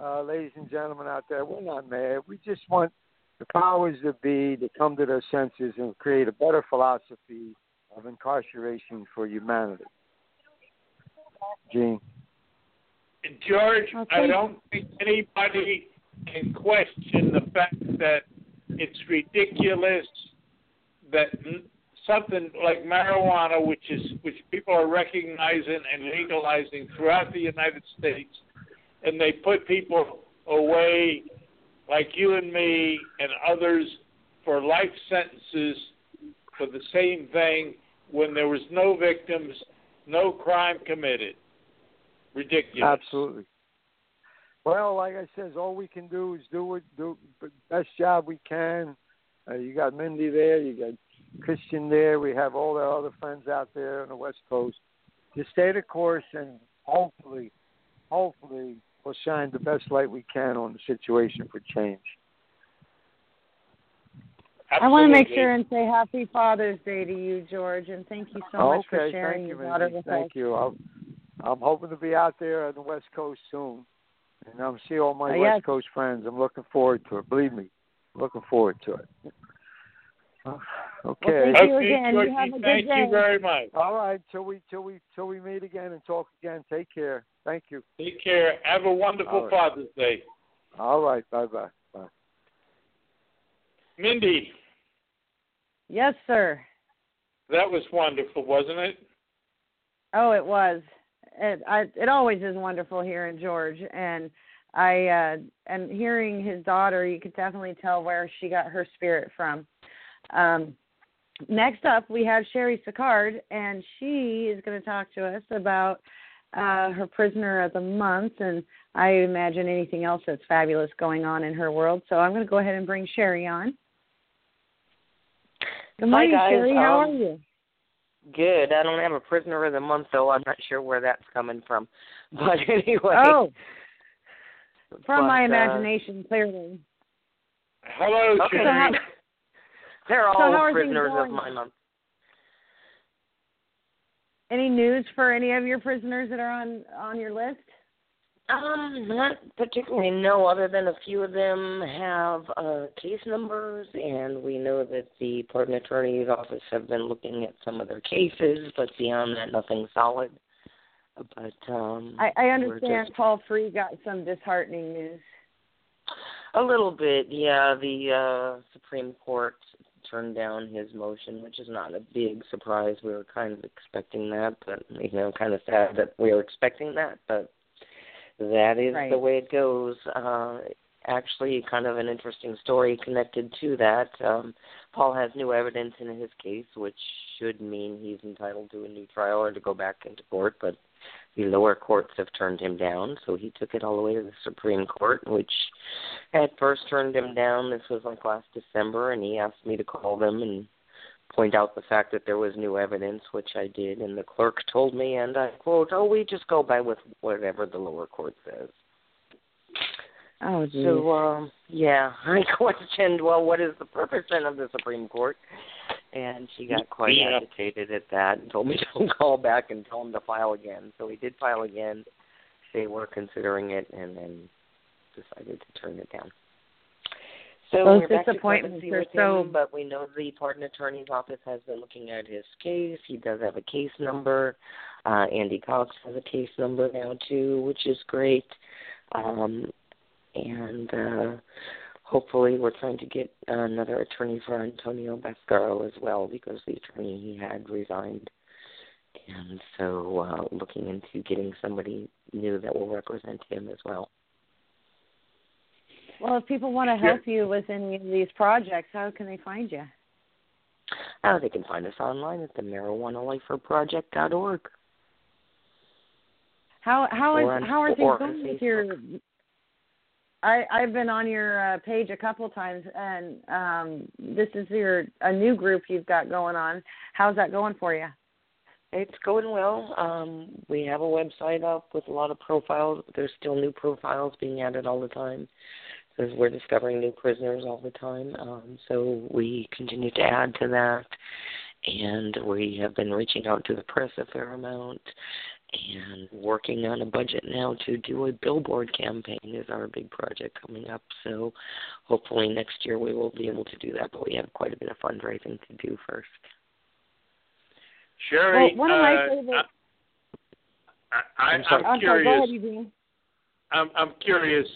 uh, ladies and gentlemen out there. We're not mad. We just want the powers that be to come to their senses and create a better philosophy of incarceration for humanity. Gene. George, Well, I don't think anybody can question the fact that it's ridiculous that something like marijuana, which is which people are recognizing and legalizing throughout the United States, and they put people away like you and me and others for life sentences for the same thing when there was no victims, no crime committed. Ridiculous. Absolutely. Well, like I says, all we can do is do it, do the best job we can. Uh, you got Mindi there, you got Christian there. We have all our other friends out there on the West Coast. Just stay the course, and hopefully, hopefully, we'll shine the best light we can on the situation for change. I want to make sure and say Happy Father's Day to you, George, and thank you so much for sharing thank you, your daughter Mindy. with Thank us. you. I'm, I'm hoping to be out there on the West Coast soon, and I'm see all my Uh, West yes. Coast friends. I'm looking forward to it. Believe me, looking forward to it. Okay. thank you Okay, again. You Georgie, have a good thank day. you very much. all right. Till we till we till we meet again and talk again. Take care. Thank you. Take care. Have a wonderful All right. Father's Day. All right. Bye bye. Bye. Mindi, Yes, sir. that was wonderful, wasn't it? Oh, it was. It I, it always is wonderful here in George, and I uh, and hearing his daughter, you could definitely tell where she got her spirit from. Um, next up, we have Cheri Sicard, and she is going to talk to us about uh, her prisoner of the month, and I imagine anything else that's fabulous going on in her world. So I'm going to go ahead and bring Cheri on. Good morning, guys. Cheri. How Um, are you? Good. I don't have a prisoner of the month though. I'm not sure where that's coming from. *laughs* But anyway. Oh, from But, my uh, imagination, clearly. Hello, Okay. So how- They're all how are things prisoners of going? my month. Any news for any of your prisoners that are on on your list? Um, not particularly. No, other than a few of them have uh, case numbers, and we know that the pardon attorney's office have been looking at some of their cases, but beyond that, nothing solid. But um, I, I understand just- Paul Free got some disheartening news. A little bit, yeah. The uh, Supreme Court turned down his motion, which is not a big surprise. We were kind of expecting that, but you know, kind of sad that we were expecting that, but that is Right. the way it goes. Uh, actually, kind of an interesting story connected to that. Um, Paul has new evidence in his case, which should mean he's entitled to a new trial or to go back into court, but the lower courts have turned him down, so he took it all the way to the Supreme Court, which at first turned him down. This was like last December, and he asked me to call them and point out the fact that there was new evidence, which I did, and the clerk told me, and I quote, "Oh, we just go by with whatever the lower court says." Oh, geez. So, um, yeah, *laughs* I questioned, well, what is the purpose then of the Supreme Court? And she got quite Yeah. agitated at that and told me *laughs* to call back and tell him to file again. So he did file again. They were considering it and then decided to turn it down. So Those we're back to disappointments are so- him, but we know the pardon attorney's office has been looking at his case. He does have a case number. Uh, Andy Cox has a case number now too, which is great. Um, and uh, hopefully we're trying to get another attorney for Antonio Bascaro as well because the attorney he had resigned. And so uh, looking into getting somebody new that will represent him as well. Well, if people want to help you with any of these projects, how can they find you? Uh, they can find us online at the marijuanaliferproject.org. How how is how are things going with your? I I've been on your uh, page a couple times, and um, this is your a new group you've got going on. How's that going for you? It's going well. Um, we have a website up with a lot of profiles, but there's still new profiles being added all the time because we're discovering new prisoners all the time. Um, so we continue to add to that, and we have been reaching out to the press a fair amount and working on a budget now to do a billboard campaign is our big project coming up. So hopefully next year we will be able to do that, but we have quite a bit of fundraising to do first. Cheri, well, one of my uh, favorite. I, I, I'm sorry. I'm I'm sorry, go curious. ahead, I'm, I'm curious.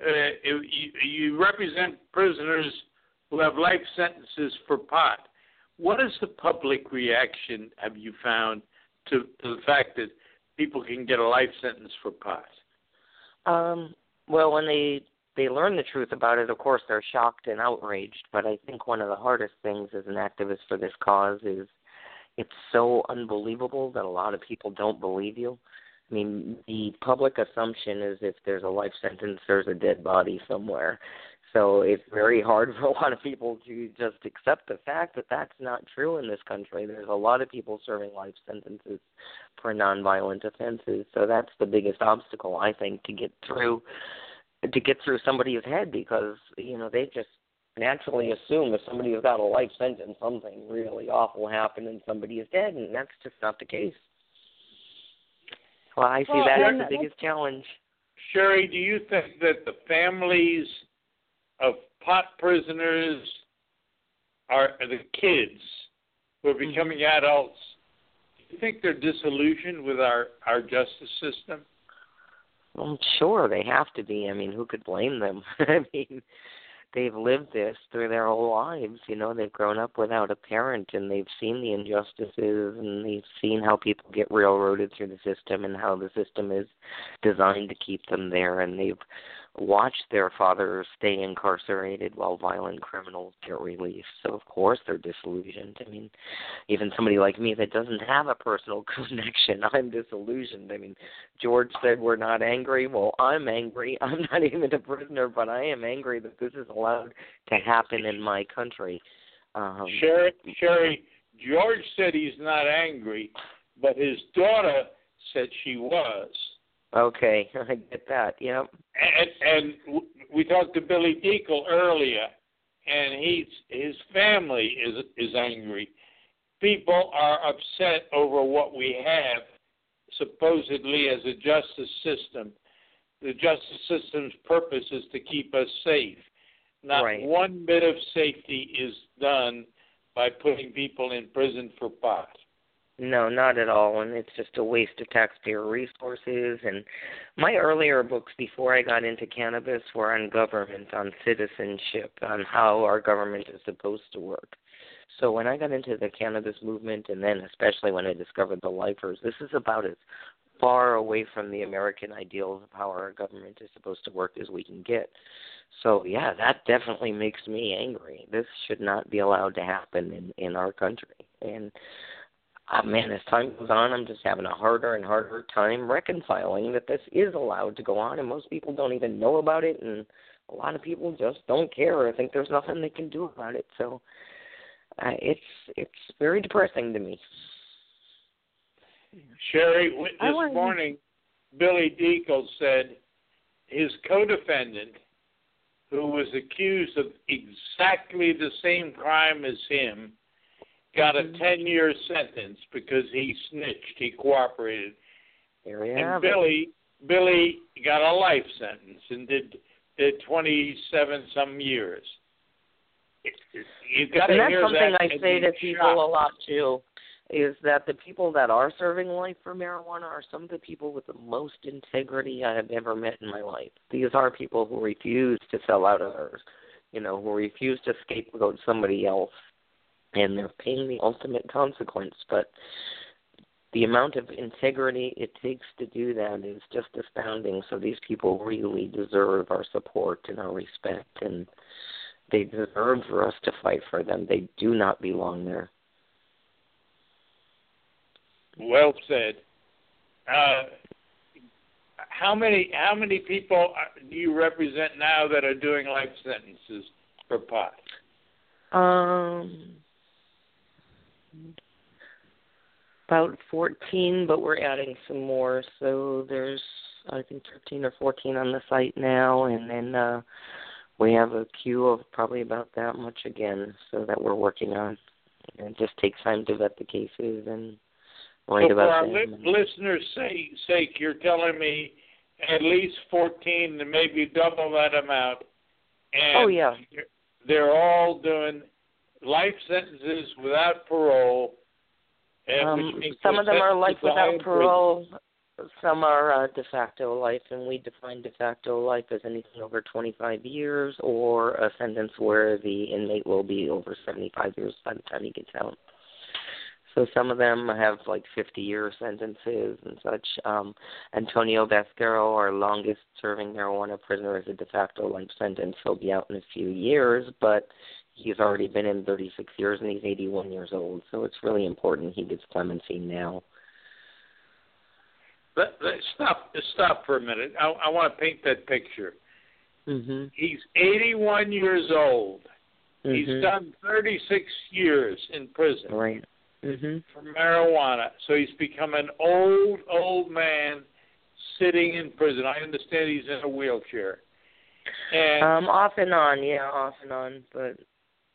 Uh, you, you represent prisoners who have life sentences for pot. What is the public reaction? Have you found to, to the fact that people can get a life sentence for pot? Um, well, when they they learn the truth about it, of course they're shocked and outraged. But I think one of the hardest things as an activist for this cause is it's so unbelievable that a lot of people don't believe you. I mean, the public assumption is if there's a life sentence, there's a dead body somewhere. So it's very hard *laughs* for a lot of people to just accept the fact that that's not true in this country. There's a lot of people serving life sentences for nonviolent offenses. So that's the biggest obstacle I think to get through to get through somebody's head because, you know, they just naturally assume if somebody's got a life sentence something really awful happened and somebody is dead and that's just not the case. Well, I see Well, that as the biggest challenge. Cheri, do you think that the families of pot prisoners are the kids who are mm-hmm. becoming adults? Do you think they're disillusioned with our our justice system? Well, sure, they have to be. I mean, who could blame them? *laughs* I mean, they've lived this through their whole lives. You know, they've grown up without a parent, and they've seen the injustices, and they've seen how people get railroaded through the system, and how the system is designed to keep them there. And they've watched their fathers stay incarcerated while violent criminals get released. So of course they're disillusioned. I mean, even somebody like me that doesn't have a personal *laughs* connection, I'm disillusioned. I mean, George said we're not angry. Well, I'm angry. *laughs* I'm not even a prisoner, but I am angry that this is allowed to happen in my country. Um, Cheri, Cheri, George said he's not angry, but his daughter said she was. Okay, *laughs* I get that. Yep. And, and we talked to Billy Dekle earlier, and he's his family is is angry. People are upset over what we have supposedly as a justice system. The justice system's purpose is to keep us safe. Not Right. one bit of safety is done by putting people in prison for pot. No, not at all. And it's just a waste of taxpayer resources. And my earlier books before I got into cannabis were on government, on citizenship, on how our government is supposed to work. So when I got into the cannabis movement, and then especially when I discovered the lifers, this is about as far away from the American ideals of how our government is supposed to work as we can get. So yeah, that definitely makes me angry. This should not be allowed to happen in in our country. And uh, man, as time goes on, I'm just having a harder and harder time reconciling that this is allowed to go on, and most people don't even know about it, and a lot of people just don't care or think there's nothing they can do about it. So uh, it's it's very depressing to me. Cheri, this wanted morning, Billy Dekle said his co-defendant, who was accused of exactly the same crime as him, got a Mhm. 10-year sentence because he snitched, he cooperated. There we and have it. Billy Billy got a life sentence and did did 27 some years. You got to and that's something that I say to people shocked. a lot too, is that the people that are serving life for marijuana are some of the people with the most integrity I have ever met in my life. These are people who refuse to sell out others, you know, who refuse to scapegoat somebody else, and they're paying the ultimate consequence. But the amount of integrity it takes to do that is just astounding. So these people really deserve our support and our respect, and they deserve for us to fight for them. They do not belong there. Well said. Uh, how many how many people do you represent now that are doing life sentences for pot? Um, about 14, but we're adding some more. So there's, I think, 13 or 14 on the site now, and then uh, we have a queue of probably about that much again, so that we're working on. And it just takes time to vet the cases and write so about them. li- listeners' sake, sake, you're telling me at least 14 and maybe double that amount. And oh yeah, they're all doing life sentences without parole. And Um, some of them are life without in prison. parole. Some are uh, de facto life, and we define de facto life as anything over 25 years or a sentence where the inmate will be over 75 years by the time he gets out. So some of them have like 50 year sentences and such. Um, Antonio Bascaro, our longest serving marijuana prisoner, is a de facto life sentence. He'll be out in a few years, but he's already been in 36 years and he's 81 years old. So it's really important he gets clemency now. Let, let, stop stop for a minute. I, I want to paint that picture. Mhm. He's 81 years old. He's Mhm. done 36 years in prison Right. Mhm. for marijuana. So he's become an old, old man sitting in prison. I understand he's in a wheelchair. And Um, off and on, yeah, off and on, but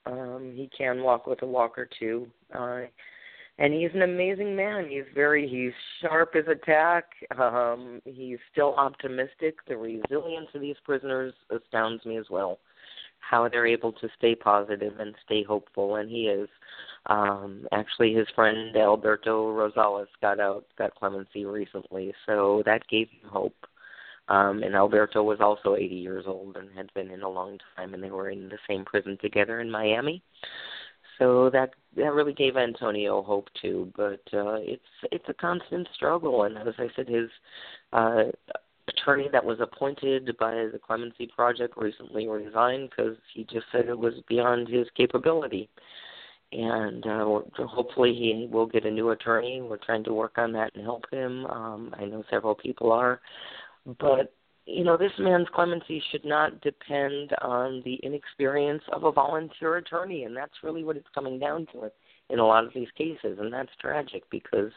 um he can walk with a walker too. Uh and he's an amazing man. He's very he's sharp as a tack. Um he's still optimistic. The resilience of these prisoners astounds me as well. How they're able to stay positive and stay hopeful and he is um actually his friend Alberto Rosales got out got clemency recently, so that gave him hope. Um, and Alberto was also 80 years old and had been in a long time, and they were in the same prison together in Miami. So that that really gave Antonio hope too. But uh, it's it's a constant struggle, and as I said, his uh, attorney that was appointed by the Clemency Project recently resigned because he just said it was beyond his capability. And uh, hopefully he will get a new attorney. We're trying to work on that and help him. Um, I know several people are. But you know, this man's clemency should not depend on the inexperience of a volunteer attorney, and that's really what it's coming down to in a lot of these cases, and that's tragic because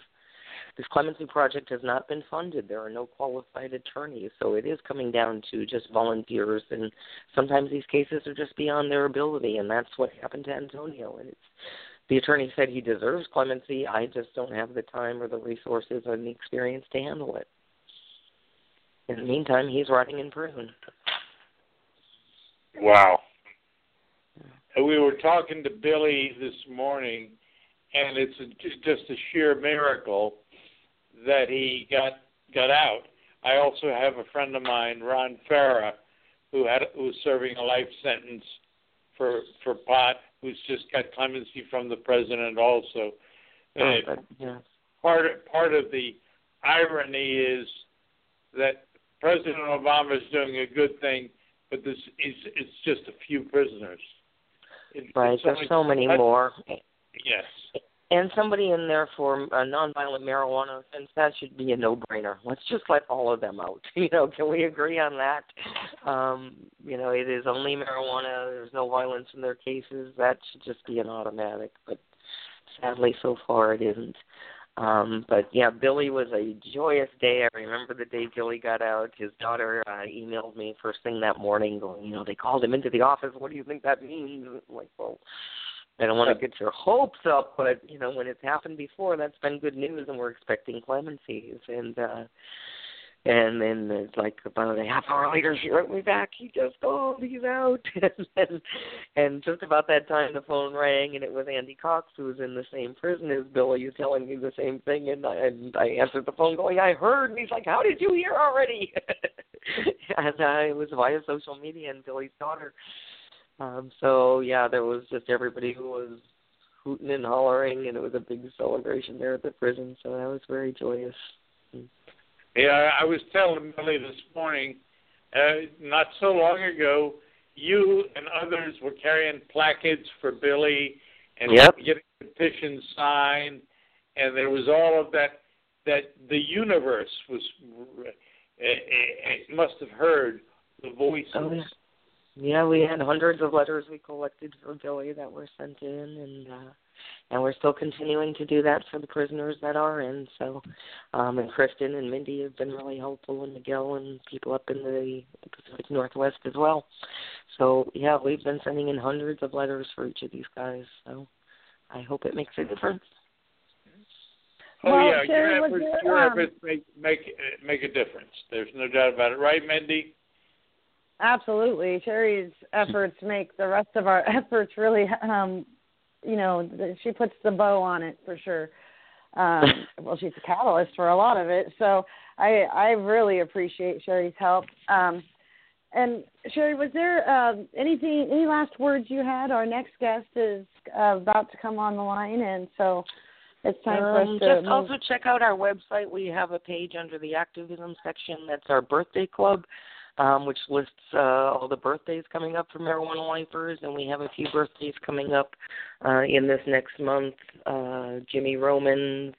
this clemency project has not been funded. There are no qualified attorneys, so it is coming down to just volunteers, and sometimes these cases are just beyond their ability, and that's what happened to Antonio. And it's the attorney said he deserves clemency. I just don't have the time or the resources or the experience to handle it. In the meantime, he's rotting in prison. Wow. We were talking to Billy this morning, and it's a, just a sheer miracle that he got got out. I also have a friend of mine, Ron Farah, who had who was serving a life sentence for for pot, who's just got clemency from the president also. Oh, but, yeah. Part part of the irony is that President Obama is doing a good thing, but this is it's just a few prisoners. It, right, there's so many more. Yes. And somebody in there for a nonviolent marijuana offense, that should be a no-brainer. Let's just let all of them out. *laughs* You know, can we agree on that? Um, you know, it is only marijuana. There's no violence in their cases. That should just be an automatic. But sadly, so far it isn't. Um, but yeah, Billy was a joyous day. I remember the day Billy got out. His daughter uh, emailed me first thing that morning, going, you know, they called him into the office. What do you think that means? I'm like, well, I don't want to get your hopes up, but you know, when it's happened before, that's been good news, and we're expecting clemencies. And uh, and then it's like about a half hour later, she wrote me back. He just called. He's out. *laughs* and, and just about that time, the phone rang, and it was Andy Cox, who was in the same prison as Billy, telling me the same thing. And I, and I answered the phone, going, "I heard." And he's like, "How did you hear already?" *laughs* and it was via social media and Billy's daughter. Um, so yeah, there was just everybody who was hooting and hollering, and it was a big celebration there at the prison. So that was very joyous. Yeah, I was telling Billy this morning, uh, not so long ago, you and others were carrying placards for Billy and yep. getting petitions signed, and there was all of that. That the universe was it, it must have heard the voices. Oh, yeah. yeah, we had hundreds of letters we collected for Billy that were sent in, and uh, and we're still continuing to do that for the prisoners that are in. So, um, and Kristen and Mindi have been really helpful, and Miguel and people up in the Pacific Northwest as well. So, yeah, we've been sending in hundreds of letters for each of these guys. So, I hope it makes a difference. Oh well, yeah, Cheri, your efforts, there, your um, efforts make make make a difference. There's no doubt about it, right, Mindi? Absolutely, Cheri's efforts make the rest of our *laughs* efforts really um, you know she puts the bow on it for sure. Um, *laughs* well, she's a catalyst for a lot of it. So I I really appreciate Cheri's help. Um, and Cheri, was there um, anything any last words you had? Our next guest is uh, about to come on the line, and so it's time for Um, us to just move. also check out our website. We have a page under the activism section. That's our birthday club, um, which lists uh, all the birthdays coming up for marijuana lifers, and we have a few birthdays coming up uh, in this next month. Uh, Jimmy Roman,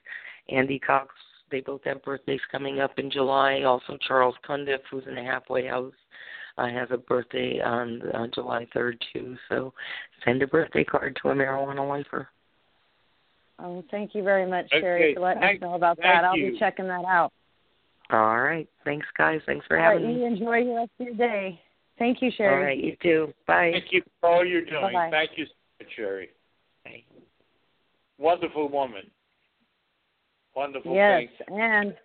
Andy Cox, they both have birthdays coming up in July. Also, Charles Cundiff, who's in a halfway house, uh, has a birthday on uh, July 3rd too. So send a birthday card to a marijuana lifer. Oh, thank you very much, Okay, Cheri, for letting thank- us know about that. I'll you. be checking that out. All right. Thanks, guys. Thanks for All right, having me. you enjoy the rest of your day. Thank you, All Cheri. right. You too. Bye. Thank you for all you're doing. Bye-bye. Thank you, so much, Cheri. Bye. Wonderful woman. Wonderful Yes, thing. and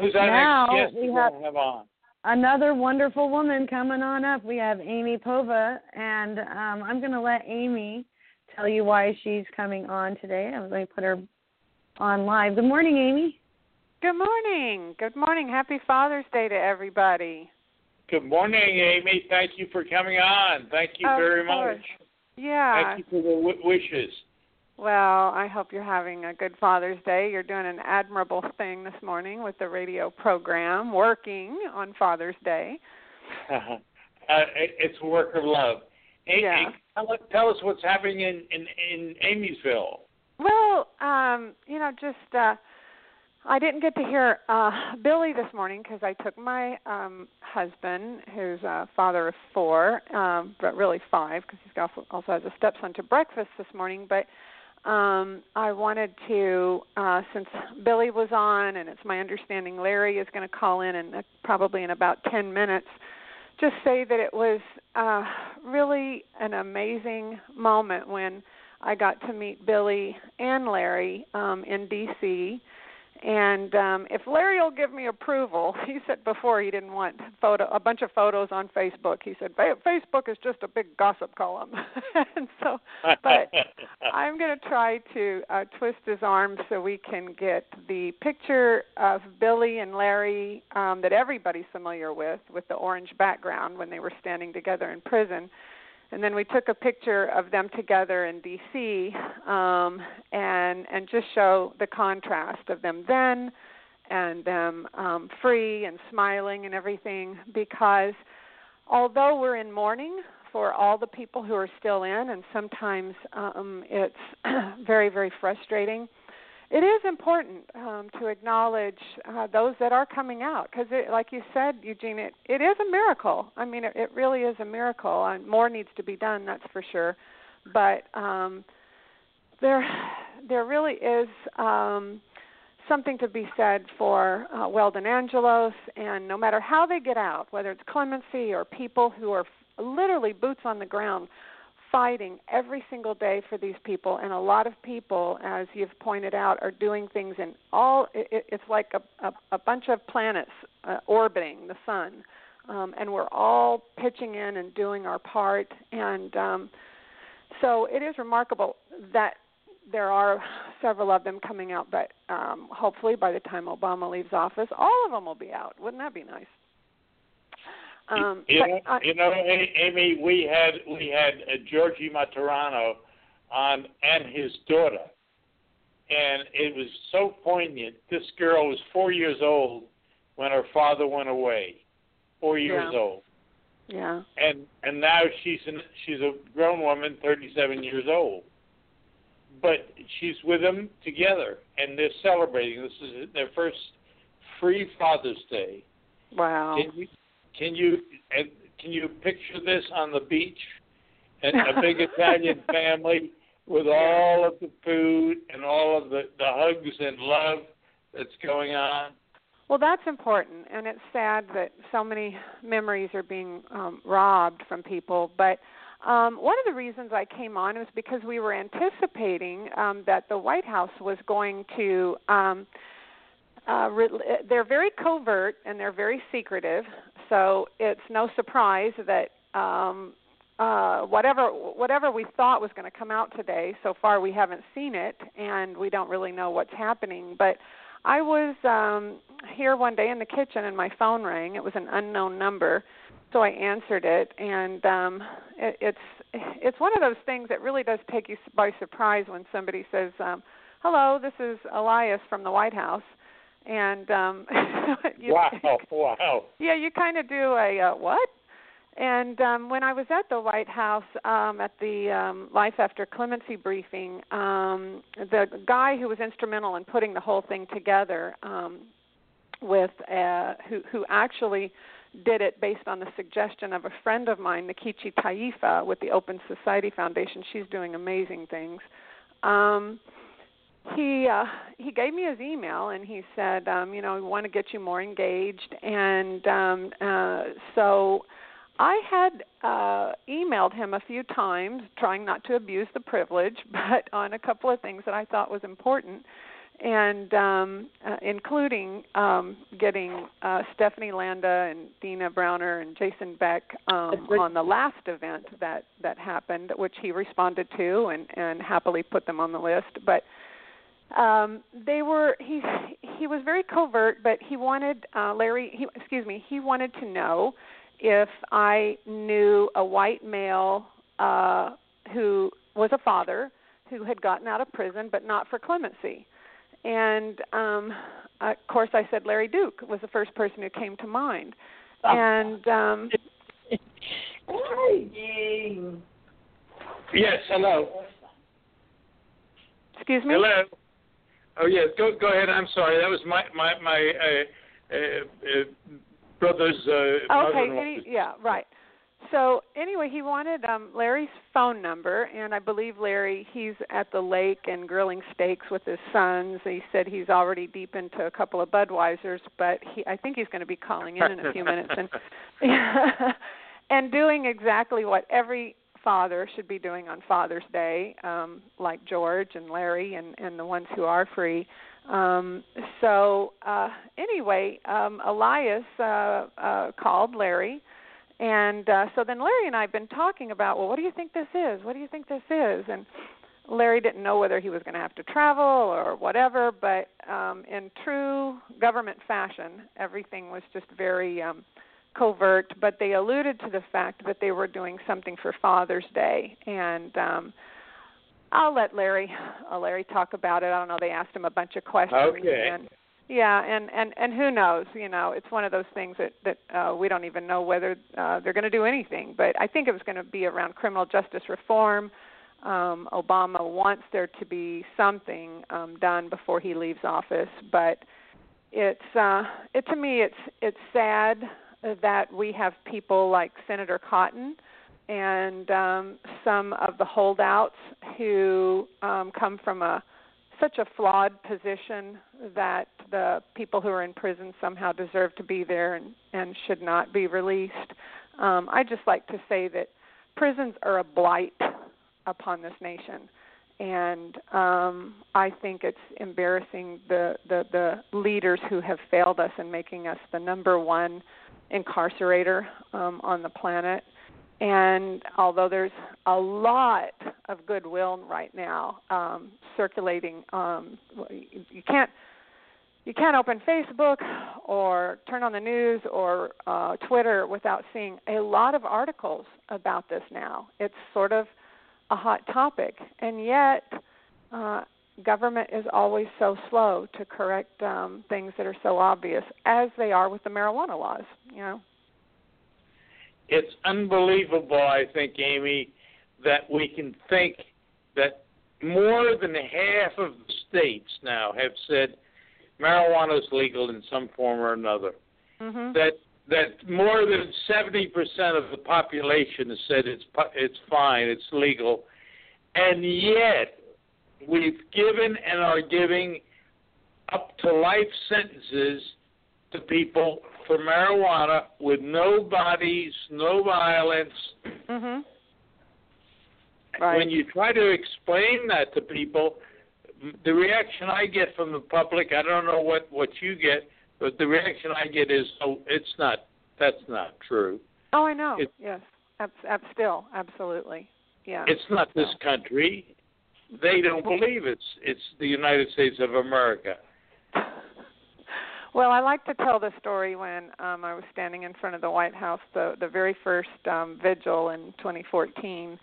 Who's our Now next guest we have- gonna have on? another wonderful woman coming on up. We have Amy Povah, and um, I'm going to let Amy tell you why she's coming on today. I'm going to put her on live. Good morning, Amy. Good morning. Good morning. Happy Father's Day to everybody. Good morning, Amy. Thank you for coming on. Thank you Of very course. much. Yeah. Thank you for the w- wishes. Well, I hope you're having a good Father's Day. You're doing an admirable thing this morning with the radio program, working on Father's Day. *laughs* uh, it- it's a work of love. A- Yeah. Tell, us- tell us what's happening in in, in Amy'sville. Well, um, you know, just uh I didn't get to hear uh Billy this morning because I took my um husband, who's a father of four, um but really five because he's got, also has a stepson to breakfast this morning. But um, I wanted to, uh, since Billy was on, and it's my understanding Larry is going to call in, and uh, probably in about ten minutes, just say that it was uh, really an amazing moment when I got to meet Billy and Larry um, in D.C. And um, if Larry will give me approval, *laughs* he said before he didn't want photo a bunch of photos on Facebook. He said Facebook is just a big gossip column, *laughs* and so. But *laughs* I'm going to try to uh, twist his arm so we can get the picture of Billy and Larry um, that everybody's familiar with, with the orange background when they were standing together in prison and then we took a picture of them together in DC um, and and just show the contrast of them then and them um, free and smiling and everything because although we're in mourning for all the people who are still in and sometimes um, it's *clears throat* very very frustrating it is important um, to acknowledge uh, those that are coming out because, like you said, Eugene, it, it is a miracle. I mean, it, it really is a miracle, and more needs to be done. That's for sure. But um, there, there really is um, something to be said for uh, Weldon Angelos, and no matter how they get out, whether it's clemency or people who are literally boots on the ground fighting every single day for these people. And a lot of people as you've pointed out are doing things in all it, it's like a, a, a bunch of planets uh, orbiting the sun. Um, and we're all pitching in and doing our part. And um, so it is remarkable that there are several of them coming out. But um, hopefully by the time obama leaves office all of them will be out. Wouldn't that be nice um, you, know, uh, you know, Amy, we had we had uh, Georgie Martorano on and his daughter, and it was so poignant. This girl was four years old when her father went away, four years Yeah. old, yeah and and now she's an, she's a grown woman, thirty-seven years old, but she's with them together, and they're celebrating. This is their first free Father's Day. wow Can you can you can you picture this on the beach? A, a big *laughs* Italian family with all of the food and all of the the hugs and love that's going on. Well, that's important, and it's sad that so many memories are being um, robbed from people. But um, one of the reasons I came on was because we were anticipating um, that the White House was going to. Um, uh, re- they're very covert and they're very secretive, so it's no surprise that um, uh, whatever whatever we thought was going to come out today, so far we haven't seen it, and we don't really know what's happening. But I was um, here one day in the kitchen, and my phone rang. It was an unknown number, so I answered it, and um, it, it's it's one of those things that really does take you by surprise when somebody says, um, "Hello, this is Elias from the White House." And um *laughs* you, wow, *laughs* wow. yeah, you kind of do a uh, what? And um, when I was at the White House um, at the um, Life After Clemency briefing, um, the guy who was instrumental in putting the whole thing together, um, with uh, who who actually did it based on the suggestion of a friend of mine, Nkechi Taifa, with the Open Society Foundation. She's doing amazing things. Um, he uh he gave me his email and he said um you know we want to get you more engaged. And um uh so I had uh emailed him a few times trying not to abuse the privilege *laughs* but on a couple of things that I thought was important. And um uh, including um getting uh Stephanie Landa and Dina Browner and Jason Beck um on the last event that that happened which he responded to and and happily put them on the list. But um they were he he was very covert but he wanted uh larry he excuse me he wanted to know if i knew a white male uh who was a father who had gotten out of prison but not for clemency. And um of course i said larry duke was the first person who came to mind. And um Yes, hello. excuse me? Hello. Oh yes, go go ahead. I'm sorry. That was my my my uh, uh, uh, brother's uh, Okay, mother-in-law. yeah, right. so anyway, he wanted um Larry's phone number, and I believe Larry he's at the lake and grilling steaks with his sons. He said he's already deep into a couple of Budweisers, but he I think he's going to be calling in in a few minutes and *laughs* *laughs* and doing exactly what every father should be doing on Father's Day, um, like George and Larry and and the ones who are free. Um, so uh, anyway, um, Elias uh, uh, called Larry and uh, so then Larry and I have been talking about, well, what do you think this is? What do you think this is? And Larry didn't know whether he was going to have to travel or whatever, but um, in true government fashion, everything was just very um, covert. But they alluded to the fact that they were doing something for Father's Day, and um, I'll let Larry, uh, Larry talk about it. I don't know. They asked him a bunch of questions, Okay. and yeah, and and and who knows? You know, it's one of those things that that uh, we don't even know whether uh, they're going to do anything. But I think it was going to be around criminal justice reform. Um, Obama wants there to be something um, done before he leaves office, but it's uh, it to me it's it's sad that we have people like Senator Cotton and um, some of the holdouts who um, come from a such a flawed position that the people who are in prison somehow deserve to be there and, and should not be released. Um, I just like to say that prisons are a blight upon this nation, and um, I think it's embarrassing the, the the leaders who have failed us in making us the number one incarcerator um, on the planet and although there's a lot of goodwill right now um, circulating, um, you can't you can't open Facebook or turn on the news or uh, Twitter without seeing a lot of articles about this now. It's sort of a hot topic, and yet uh, government is always so slow to correct um, things that are so obvious, as they are with the marijuana laws. You know. It's unbelievable, I think, Amy, that we can think that more than half of the states now have said marijuana is legal in some form or another. Mm-hmm. That that more than seventy percent of the population has said it's it's fine, it's legal, and yet we've given and are giving up to life sentences to people for marijuana with no bodies, no violence. Mhm. Right. When you try to explain that to people, the reaction I get from the public, I don't know what what you get, but the reaction I get is, "Oh, it's not. That's not true. Oh, I know. It- yes. Ab- ab- still, absolutely. Yeah. It's not this country. They don't believe it's it's the United States of America." Well, I like to tell the story when um, I was standing in front of the White House, the the very first um, vigil in 2014,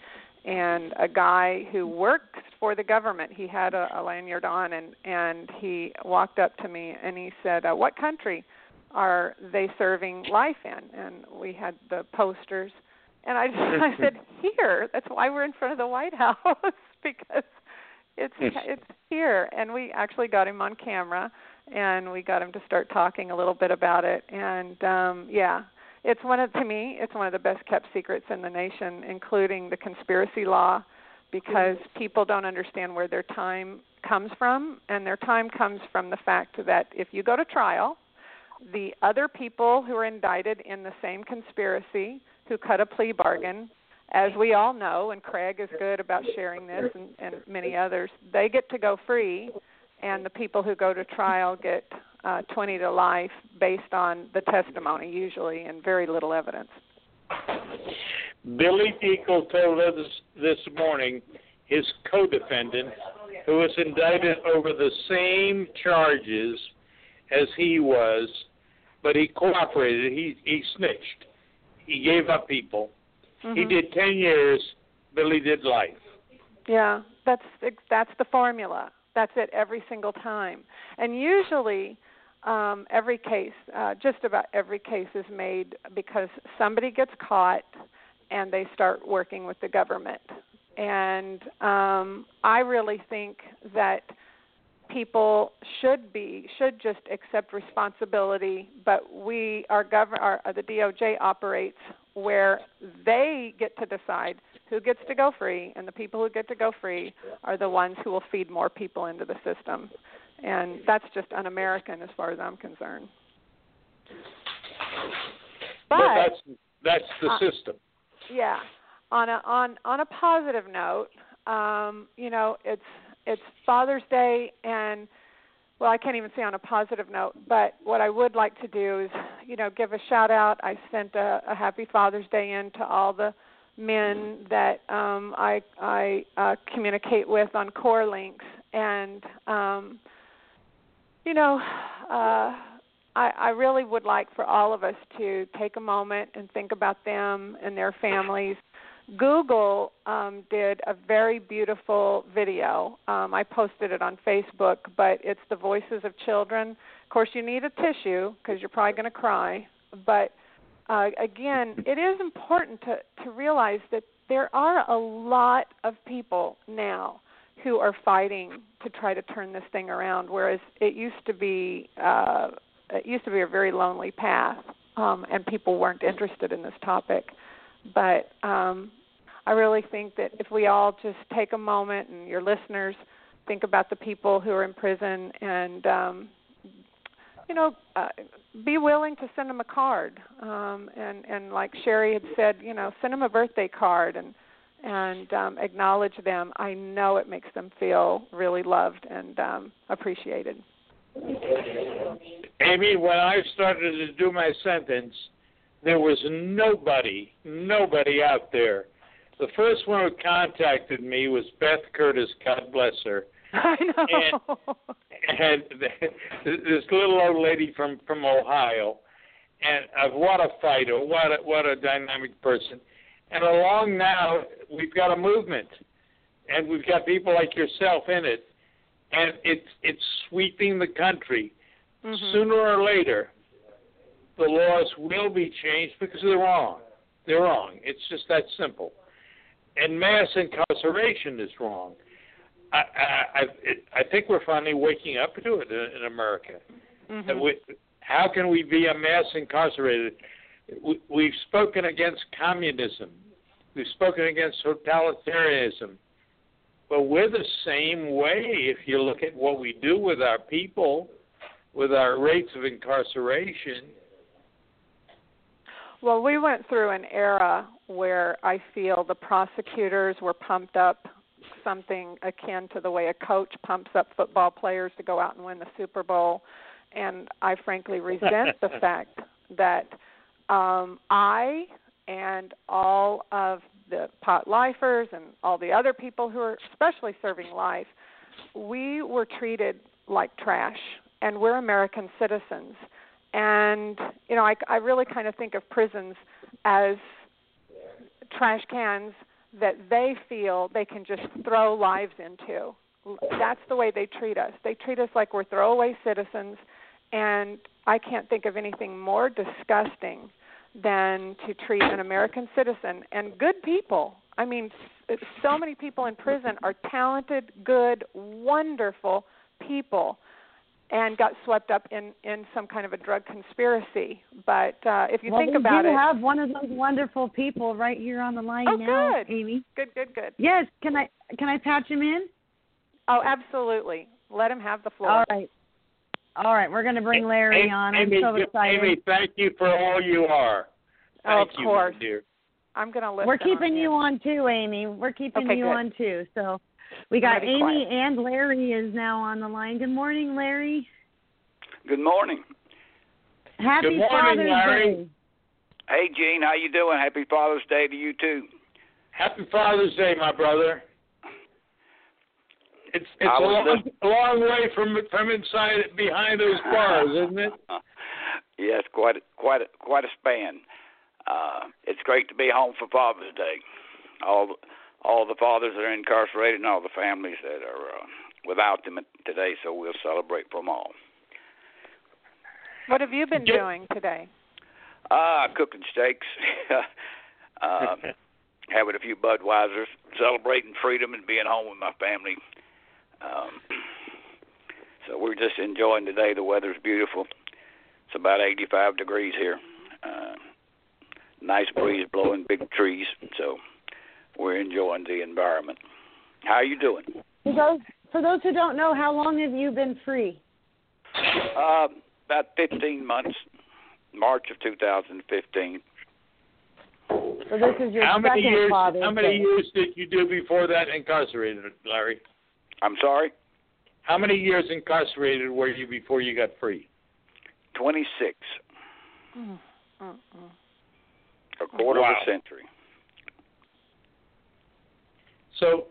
and a guy who works for the government, he had a, a lanyard on, and and he walked up to me and he said, uh, "What country are they serving life in?" And we had the posters, and I just, *laughs* I said, "Here." That's why we're in front of the White House *laughs* because it's it's here, and we actually got him on camera and we got him to start talking a little bit about it. And um yeah it's one of to me it's one of the best kept secrets in the nation including the conspiracy law because people don't understand where their time comes from. And their time comes from the fact that if you go to trial the other people who are indicted in the same conspiracy who cut a plea bargain as we all know and Craig is good about sharing this and, and many others they get to go free and the people who go to trial get uh, 20 to life based on the testimony, usually, and very little evidence. Billy Dekle told us this morning his co-defendant, who was indicted over the same charges as he was, but he cooperated. He he snitched. He gave up people. Mm-hmm. He did ten years. Billy did life. Yeah, that's that's the formula. That's it every single time. And usually, um, every case, uh, just about every case, is made because somebody gets caught and they start working with the government. And um, I really think that people should be should just accept responsibility. But we, our government, our, the DOJ operates where they get to decide who gets to go free, and the people who get to go free are the ones who will feed more people into the system. And that's just un American as far as I'm concerned. But, but that's that's the uh, system. Yeah. On a on on a positive note, um, you know, it's it's Father's Day and well, I can't even say on a positive note, but what I would like to do is, you know, give a shout out. I sent a, a happy Father's Day in to all the men that um I I uh communicate with on CorrLinks and um you know, uh I, I really would like for all of us to take a moment and think about them and their families. Google um, did a very beautiful video. Um, I posted it on Facebook, but it's the voices of children. Of course, you need a tissue because you're probably going to cry. But uh, again, it is important to, to realize that there are a lot of people now who are fighting to try to turn this thing around, whereas it used to be uh, it used to be a very lonely path, um, and people weren't interested in this topic. But um, I really think that if we all just take a moment, and your listeners think about the people who are in prison, and um, you know, uh, be willing to send them a card, um, and and like Cheri had said, you know, send them a birthday card and and um, acknowledge them. I know it makes them feel really loved and um, appreciated. Amy, when I started to do my sentence, there was nobody, nobody out there. The first one who contacted me was Beth Curtis, God bless her. *laughs* I know. And, and this little old lady from from Ohio, and uh, what a fighter, what a what a dynamic person. And along now, we've got a movement, and we've got people like yourself in it and it's it's sweeping the country. Mm-hmm. Sooner or later, the laws will be changed because they're wrong. They're wrong. It's just that simple. And mass incarceration is wrong. I I I, I think we're finally waking up to it in, in America. Mm-hmm. We, how can we be a mass incarcerated? We, we've spoken against communism. We've spoken against totalitarianism. But we're the same way if you look at what we do with our people, with our rates of incarceration. Well, we went through an era where I feel the prosecutors were pumped up something akin to the way a coach pumps up football players to go out and win the Super Bowl. And I frankly resent the *laughs* fact that um, I and all of the pot lifers and all the other people who are especially serving life, we were treated like trash, and we're American citizens. And you know, I, I really kind of think of prisons as trash cans that they feel they can just throw lives into. That's the way they treat us. They treat us like we're throwaway citizens, and I can't think of anything more disgusting than to treat an American citizen and good people. I mean, so many people in prison are talented, good, wonderful people and got swept up in in some kind of a drug conspiracy. But uh if you well, think about it, we do it, have one of those wonderful people right here on the line oh, now, good. Amy. Good, good, good. Yes, can I can I patch him in? Oh, absolutely. Let him have the floor. All right. All right, we're going to bring Larry Amy, on. I'm Amy, so excited. Amy, thank you for all you are. Oh, of Thank you, course. dear. I'm going to listen. We're keeping on you on too, Amy. We're keeping Okay, you good. on too. So we got Amy quiet. and Larry is now on the line. Good morning, Larry. Good morning. Happy Good morning, Father's Larry. Day. Hey, Gene, how you doing? Happy Father's Day to you too. Happy Father's Day, my brother. It's it's I a was long, a long way from from inside behind those *laughs* bars, isn't it? yes, quite a, quite a, quite a span. Uh, it's great to be home for Father's Day. All the, all the fathers that are incarcerated and all the families that are uh, without them today, so we'll celebrate for them all. What have you been Get- doing today? Ah, cooking steaks, uh, *laughs* *laughs* having a few Budweisers, celebrating freedom and being home with my family. Um, *clears throat* so we're just enjoying today. The weather's beautiful. It's about 85 degrees here. Uh, nice breeze blowing, big trees. So we're enjoying the environment. How are you doing? For those for those who don't know, how long have you been free? Uh, about 15 months, March of 2015. So this is your how second many years? Father's How many Day. years did you do before that incarcerated, Larry? I'm sorry, How many years incarcerated were you before you got free? 26, Mm, mm, mm. a quarter Wow. of a century. So,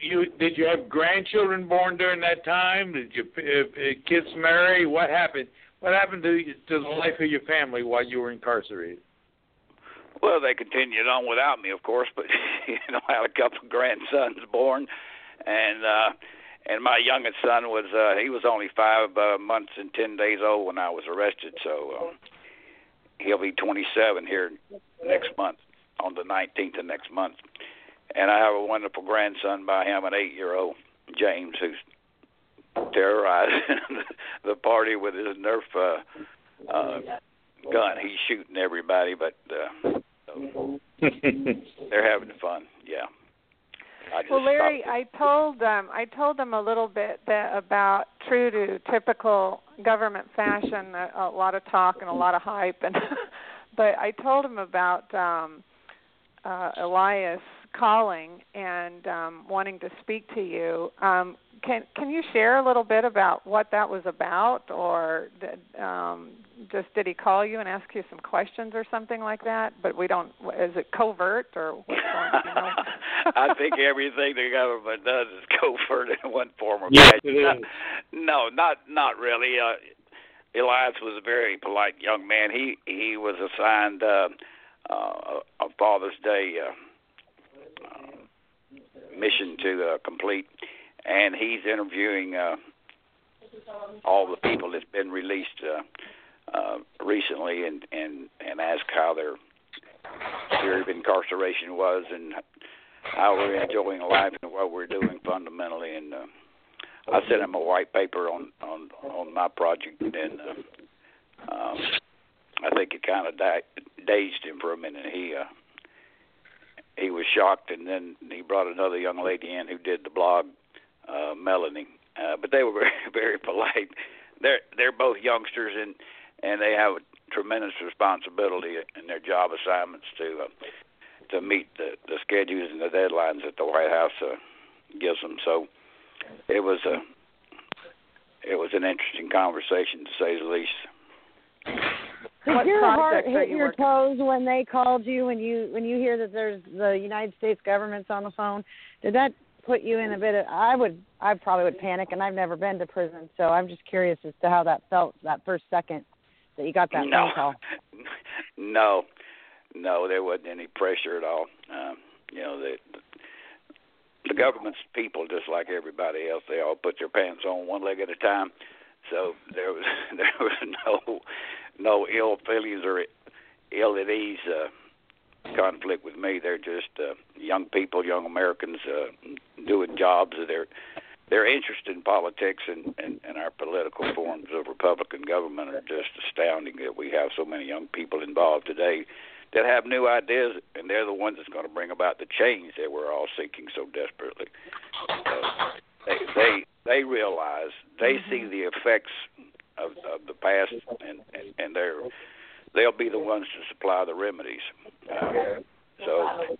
you did you have grandchildren born during that time? Did your uh, kids marry? What happened? What happened to to the life of your family while you were incarcerated? Well, they continued on without me, of course, but *laughs* you know, I had a couple of grandsons born, and uh, and my youngest son was uh, he was only five uh, months and ten days old when I was arrested, so um, he'll be 27 here next month on the 19th of next month, and I have a wonderful grandson by him, an eight-year-old James, who's terrorizing *laughs* the party with his Nerf uh, uh, gun. He's shooting everybody, but. Uh, so they're having fun. Yeah. Well, Larry, I told them I told them a little bit that about true to typical government fashion, a, a lot of talk and a lot of hype, and *laughs* but I told them about um, uh, Elias calling and um, wanting to speak to you. Um, can can you share a little bit about what that was about, or did, um, just did he call you and ask you some questions or something like that? But we don't. Is it covert or what's going on? You *laughs* know? I think everything the government does is *laughs* covert in one form or Yes, fashion. it is. No, not not really. Uh, Elias was a very polite young man. He he was assigned uh, uh, a Father's Day uh, mission to uh, complete, and he's interviewing uh, all the people that's been released uh, uh, recently, and and and ask how their period of incarceration was and how we're enjoying life and what we're doing fundamentally. And uh, I sent him a white paper on on on my project, and uh, um, I think it kind of di- dazed him for a minute. He uh, he was shocked, and then he brought another young lady in who did the blog, uh, Melanie. Uh, but they were *laughs* very very polite. They're they're both youngsters, and and they have a tremendous responsibility in their job assignments to uh, to meet the, the schedules and the deadlines that the White House uh, gives them. So it was a it was an interesting conversation to say the least. Did your heart hit you your working toes when they called you when you when you hear that there's the United States government's on the phone? Did that put you in a bit of I would I probably would panic and I've never been to prison, so I'm just curious as to how that felt that first second that you got that no, phone call. *laughs* no, no, there wasn't any pressure at all. Um, you know, the the government's people, just like everybody else, they all put their pants on one leg at a time. So there was *laughs* there was no no ill feelings or ill at ease uh, conflict with me. They're just uh, young people, young Americans uh, doing jobs. They're they're interested in politics and, and, and our political forms of Republican government are just astounding that we have so many young people involved today that have new ideas and they're the ones that's going to bring about the change that we're all seeking so desperately. So they they they realize they see the effects of, of the past and, and and they're they'll be the ones to supply the remedies. Uh, so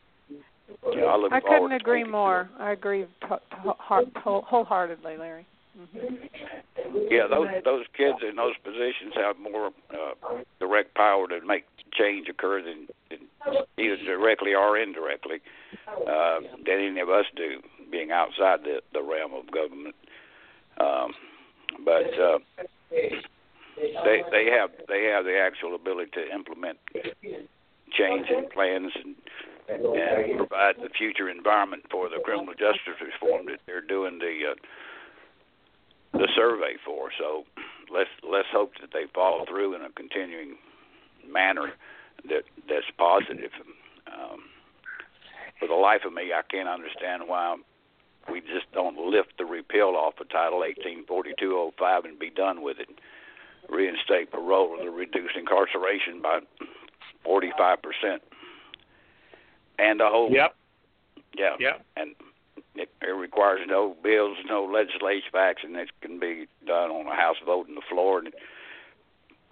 you know, I look I couldn't agree more. I agree to, to, heart, wholeheartedly, Larry. hmm Yeah, those those kids in those positions have more uh, direct power to make change occur than, than either directly or indirectly uh, than any of us do, being outside the the realm of government. Um, but uh, they they have they have the actual ability to implement change and plans and and provide the future environment for the criminal justice reform that they're doing the uh, the survey for. So let's let's hope that they follow through in a continuing manner that that's positive. Um, for the life of me, I can't understand why we just don't lift the repeal off of Title 184205 and be done with it. Reinstate parole and reduce incarceration by 45 percent. and the whole. Yep. Yeah. Yep. And it, it requires no bills, no legislative action. It can be done on a House vote on the floor, and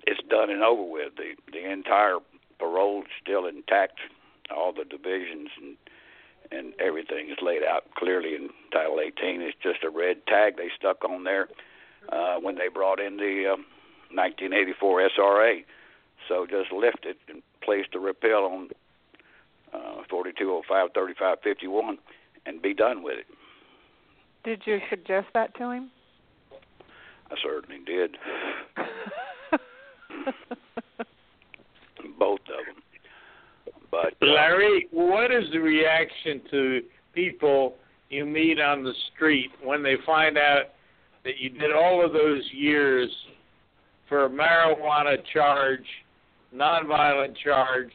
it's done and over with. The the entire parole is still intact. All the divisions and and everything is laid out clearly in Title 18. It's just a red tag they stuck on there uh, when they brought in the um, 1984 SRA. So just lift it and place the repeal on uh, 4205, 3551, and be done with it. Did you suggest that to him? I certainly did. *laughs* Both of them. But uh, Larry, what is the reaction to people you meet on the street when they find out that you did all of those years for a marijuana charge, nonviolent charge,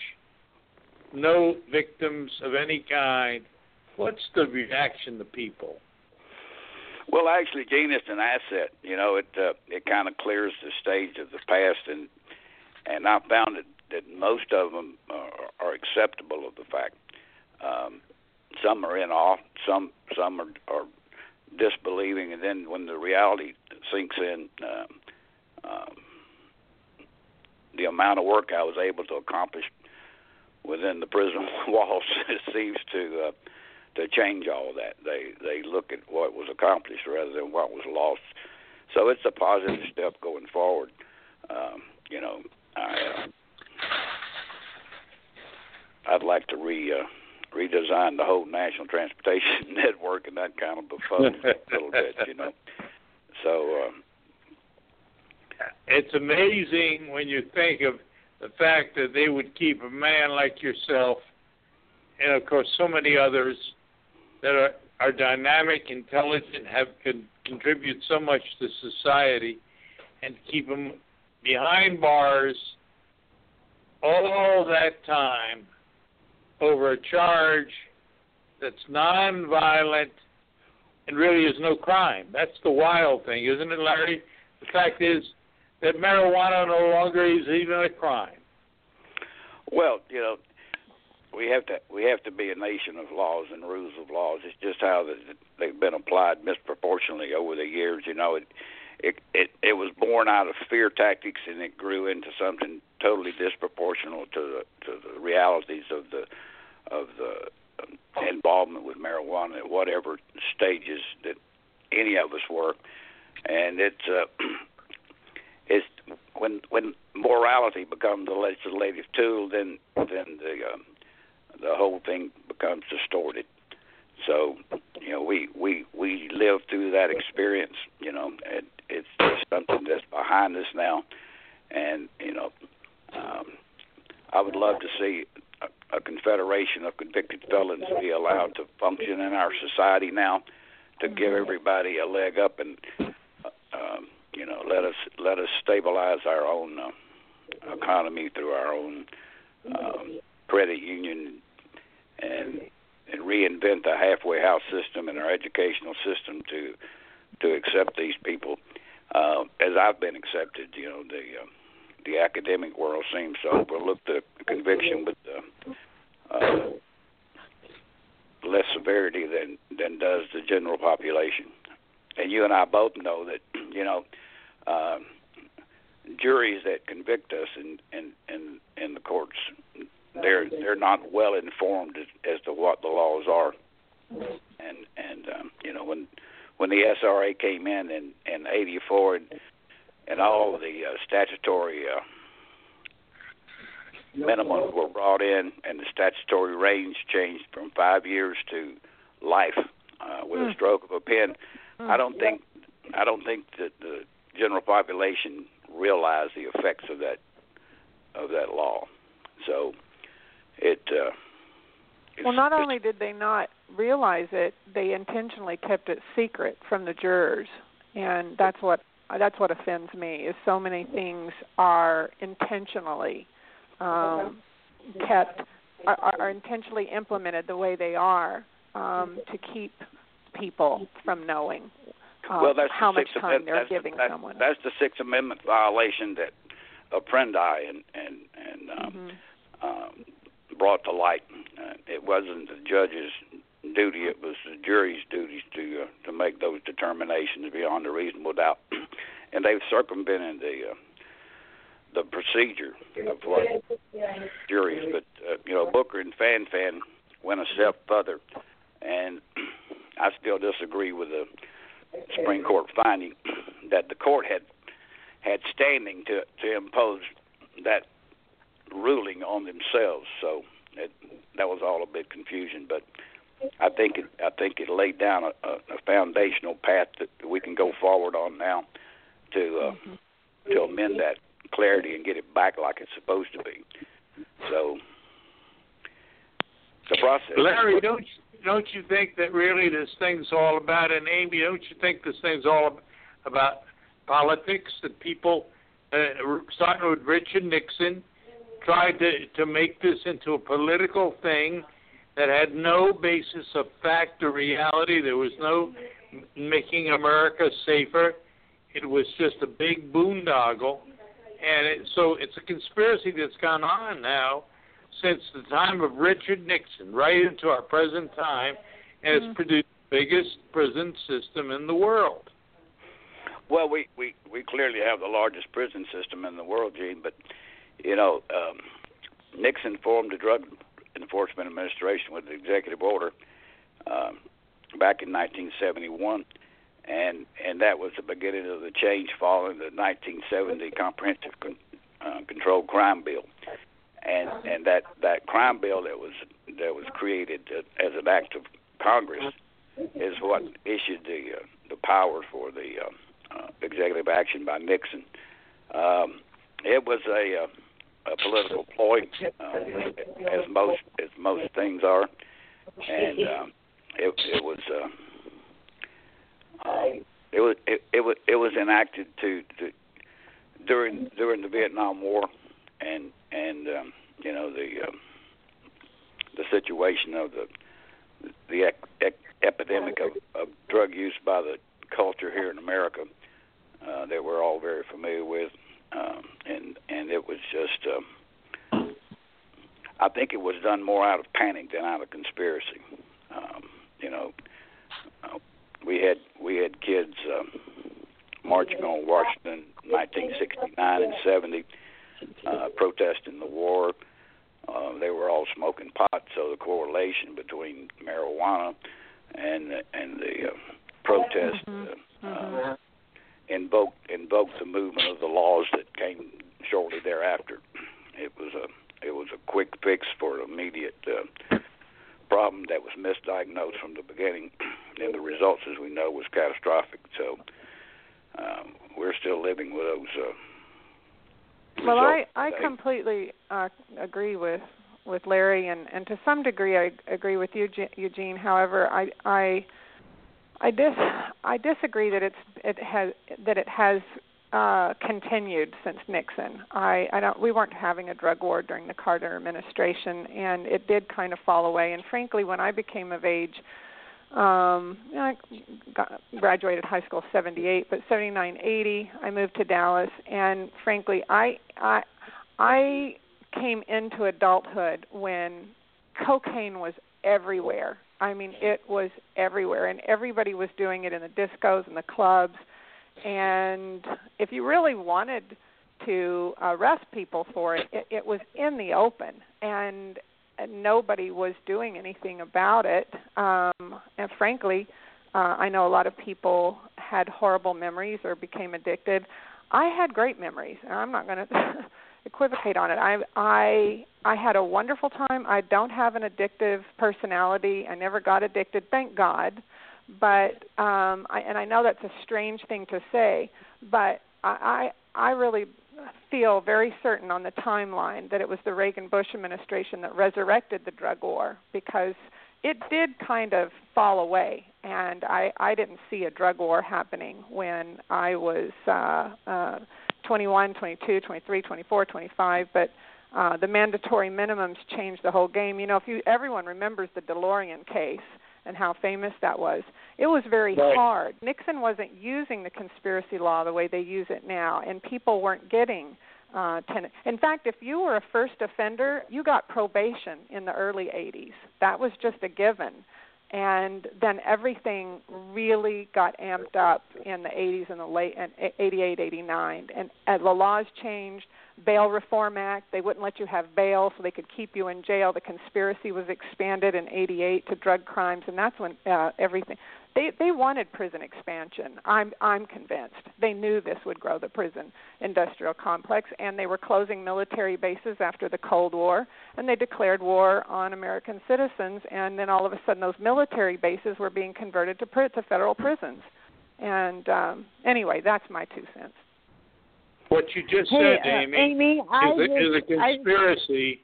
no victims of any kind? What's the reaction to people? Well, actually, Gene, it's an asset. You know, it uh, it kind of clears the stage of the past, and and I found that that most of them are, are acceptable of the fact. Um, some are in awe, some some are, are disbelieving, and then when the reality sinks in, um, um, the amount of work I was able to accomplish within the prison *laughs* walls *laughs* seems to uh, to change all that. They they look at what was accomplished rather than what was lost. So it's a positive step going forward. Um, you know, I uh, I'd like to re uh, redesign the whole national transportation *laughs* network and that kind of befuddles a *laughs* little bit, you know. So um, it's amazing when you think of the fact that they would keep a man like yourself, and of course so many others that are are dynamic, intelligent, have con- contribute so much to society, and keep them behind bars all that time over a charge that's non-violent and really is no crime. That's the wild thing, isn't it, Larry? The fact is that marijuana no longer is even a crime. Well, you know, we have to we have to be a nation of laws and rules of laws. It's just how they've been applied misproportionately over the years. You know, it it it, it was born out of fear tactics, and it grew into something totally disproportional to the to the realities of the of the involvement with marijuana at whatever stages that any of us were, and it's uh, *clears throat* it's when when morality becomes a legislative tool, then then the um, the whole thing becomes distorted. So, you know, we we we lived through that experience. You know, it, it's just something that's behind us now, and you know, um, I would love to see a, a confederation of convicted felons be allowed to function in our society now, to give everybody a leg up and, uh, um, you know, let us let us stabilize our own uh, economy through our own um, credit union and and reinvent the halfway house system and our educational system to to accept these people uh, as I've been accepted. You know, the uh, the academic world seems to overlook the conviction with uh, uh, less severity than than does the general population. And you and I both know that *clears throat* you know uh, juries that convict us in in in, in the courts they're they're not well informed as, as to what the laws are, and and um, you know when when the SRA came in in in '84 and and all the uh, statutory uh, minimums were brought in, and the statutory range changed from five years to life uh, with a stroke of a pen. I don't think I don't think that the general population realize the effects of that of that law. So it. Uh, well, not only did they not realize it, they intentionally kept it secret from the jurors, and that's what that's what offends me. Is so many things are intentionally um, kept are, are intentionally implemented the way they are um, to keep people from knowing um, well, that's how the much Sixth time Amendment, they're giving the, someone. That's the Sixth Amendment violation that Apprendi and and and um, mm-hmm. um, brought to light. Uh, it wasn't the judge's duty; it was the jury's duty to uh, to make those determinations beyond a reasonable doubt, *clears throat* and they've circumvented the uh, the procedure of what juries. But uh, you know, Booker and Fanfan went a step further, and *clears throat* I still disagree with the Supreme Court finding *clears throat* that the court had had standing to to impose that ruling on themselves. So it, that was all a bit confusion, but I think it I think it laid down a, a foundational path that we can go forward on now to uh, mm-hmm. to amend that clarity and get it back like it's supposed to be. So the process. Larry, don't you, don't you think that really this thing's all about? And Amy, don't you think this thing's all about politics? That people, uh, starting with Richard Nixon, tried to to make this into a political thing that had no basis of fact or reality. There was no making America safer. It was just a big boondoggle, and it, so it's a conspiracy that's gone on now since the time of Richard Nixon, right into our present time, and mm-hmm. produced the biggest prison system in the world. Well, we, we, we clearly have the largest prison system in the world, Gene, but, you know, um, Nixon formed the Drug Enforcement Administration with the executive order um, back in 1971, and and that was the beginning of the change following the 1970 Comprehensive Con- uh, Controlled Crime Bill and and that that crime bill that was that was created as an act of Congress is what issued the uh, the power for the uh, uh, executive action by Nixon. Um, it was a, uh, a political ploy, uh, as most as most things are, and um, it it was. Uh, um, it was it, it was it was enacted to, to during during the Vietnam War and and um, you know the um, the situation of the the ec- ec- epidemic of, of drug use by the culture here in America uh, that we're all very familiar with, um, and and it was just. Um, I think it was done more out of panic than out of conspiracy. Um, you know, uh, we had we had kids um, marching on Washington 1969 and 70 uh, protesting the war. Uh, they were all smoking pot, so the correlation between marijuana and and the uh, protest mm-hmm. uh, mm-hmm. Uh, invoked invoked the movement of the laws that came shortly thereafter. It was a it was a quick fix for an immediate uh, problem that was misdiagnosed from the beginning, *clears throat* and the results, as we know, was catastrophic. So um, we're still living with those. Uh, well, I I completely uh, agree with with Larry, and and to some degree I agree with you, Eugene. However, I I I dis I disagree that it's it has that it has uh, continued since Nixon. I I don't we weren't having a drug war during the Carter administration, and it did kind of fall away. And frankly, when I became of age um I got, graduated high school 78 but 79 80 I moved to Dallas and frankly I I I came into adulthood when cocaine was everywhere I mean it was everywhere and everybody was doing it in the discos and the clubs and if you really wanted to arrest people for it it, it was in the open and and nobody was doing anything about it. Um, and frankly, uh, I know a lot of people had horrible memories or became addicted. I had great memories, and I'm not going *laughs* to equivocate on it. I I I had a wonderful time. I don't have an addictive personality. I never got addicted, thank God. But um I and I know that's a strange thing to say, but I I, I really feel very certain on the timeline that it was the Reagan Bush administration that resurrected the drug war because it did kind of fall away and I I didn't see a drug war happening when I was uh uh 21, 22, 23, 24, 25 but uh the mandatory minimums changed the whole game. You know, if you everyone remembers the DeLorean case and how famous that was. It was very right. hard. Nixon wasn't using the conspiracy law the way they use it now, and people weren't getting uh, ten. In fact, if you were a first offender, you got probation in the early 80s. That was just a given. And then everything really got amped up in the 80s and the late and 88, 89, and, and the laws changed. Bail Reform Act, they wouldn't let you have bail, so they could keep you in jail. The conspiracy was expanded in 88 to drug crimes, and that's when uh, everything they they wanted prison expansion. I'm I'm convinced they knew this would grow the prison industrial complex, and they were closing military bases after the Cold War, and they declared war on American citizens, and then all of a sudden those military bases were being converted to to federal prisons. And um, anyway, that's my two cents. What you just Hey, said, uh, Amy, Amy, is, a, is a I- conspiracy.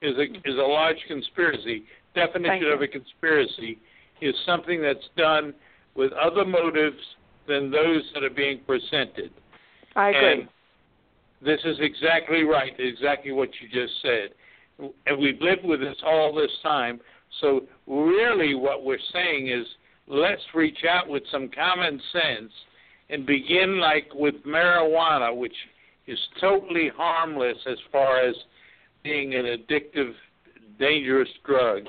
is a is a large conspiracy. Definition of a conspiracy is something that's done with other motives than those that are being presented. I agree. And this is exactly right, exactly what you just said. And we've lived with this all this time. So really what we're saying is let's reach out with some common sense and begin like with marijuana, which is totally harmless as far as being an addictive, dangerous drug,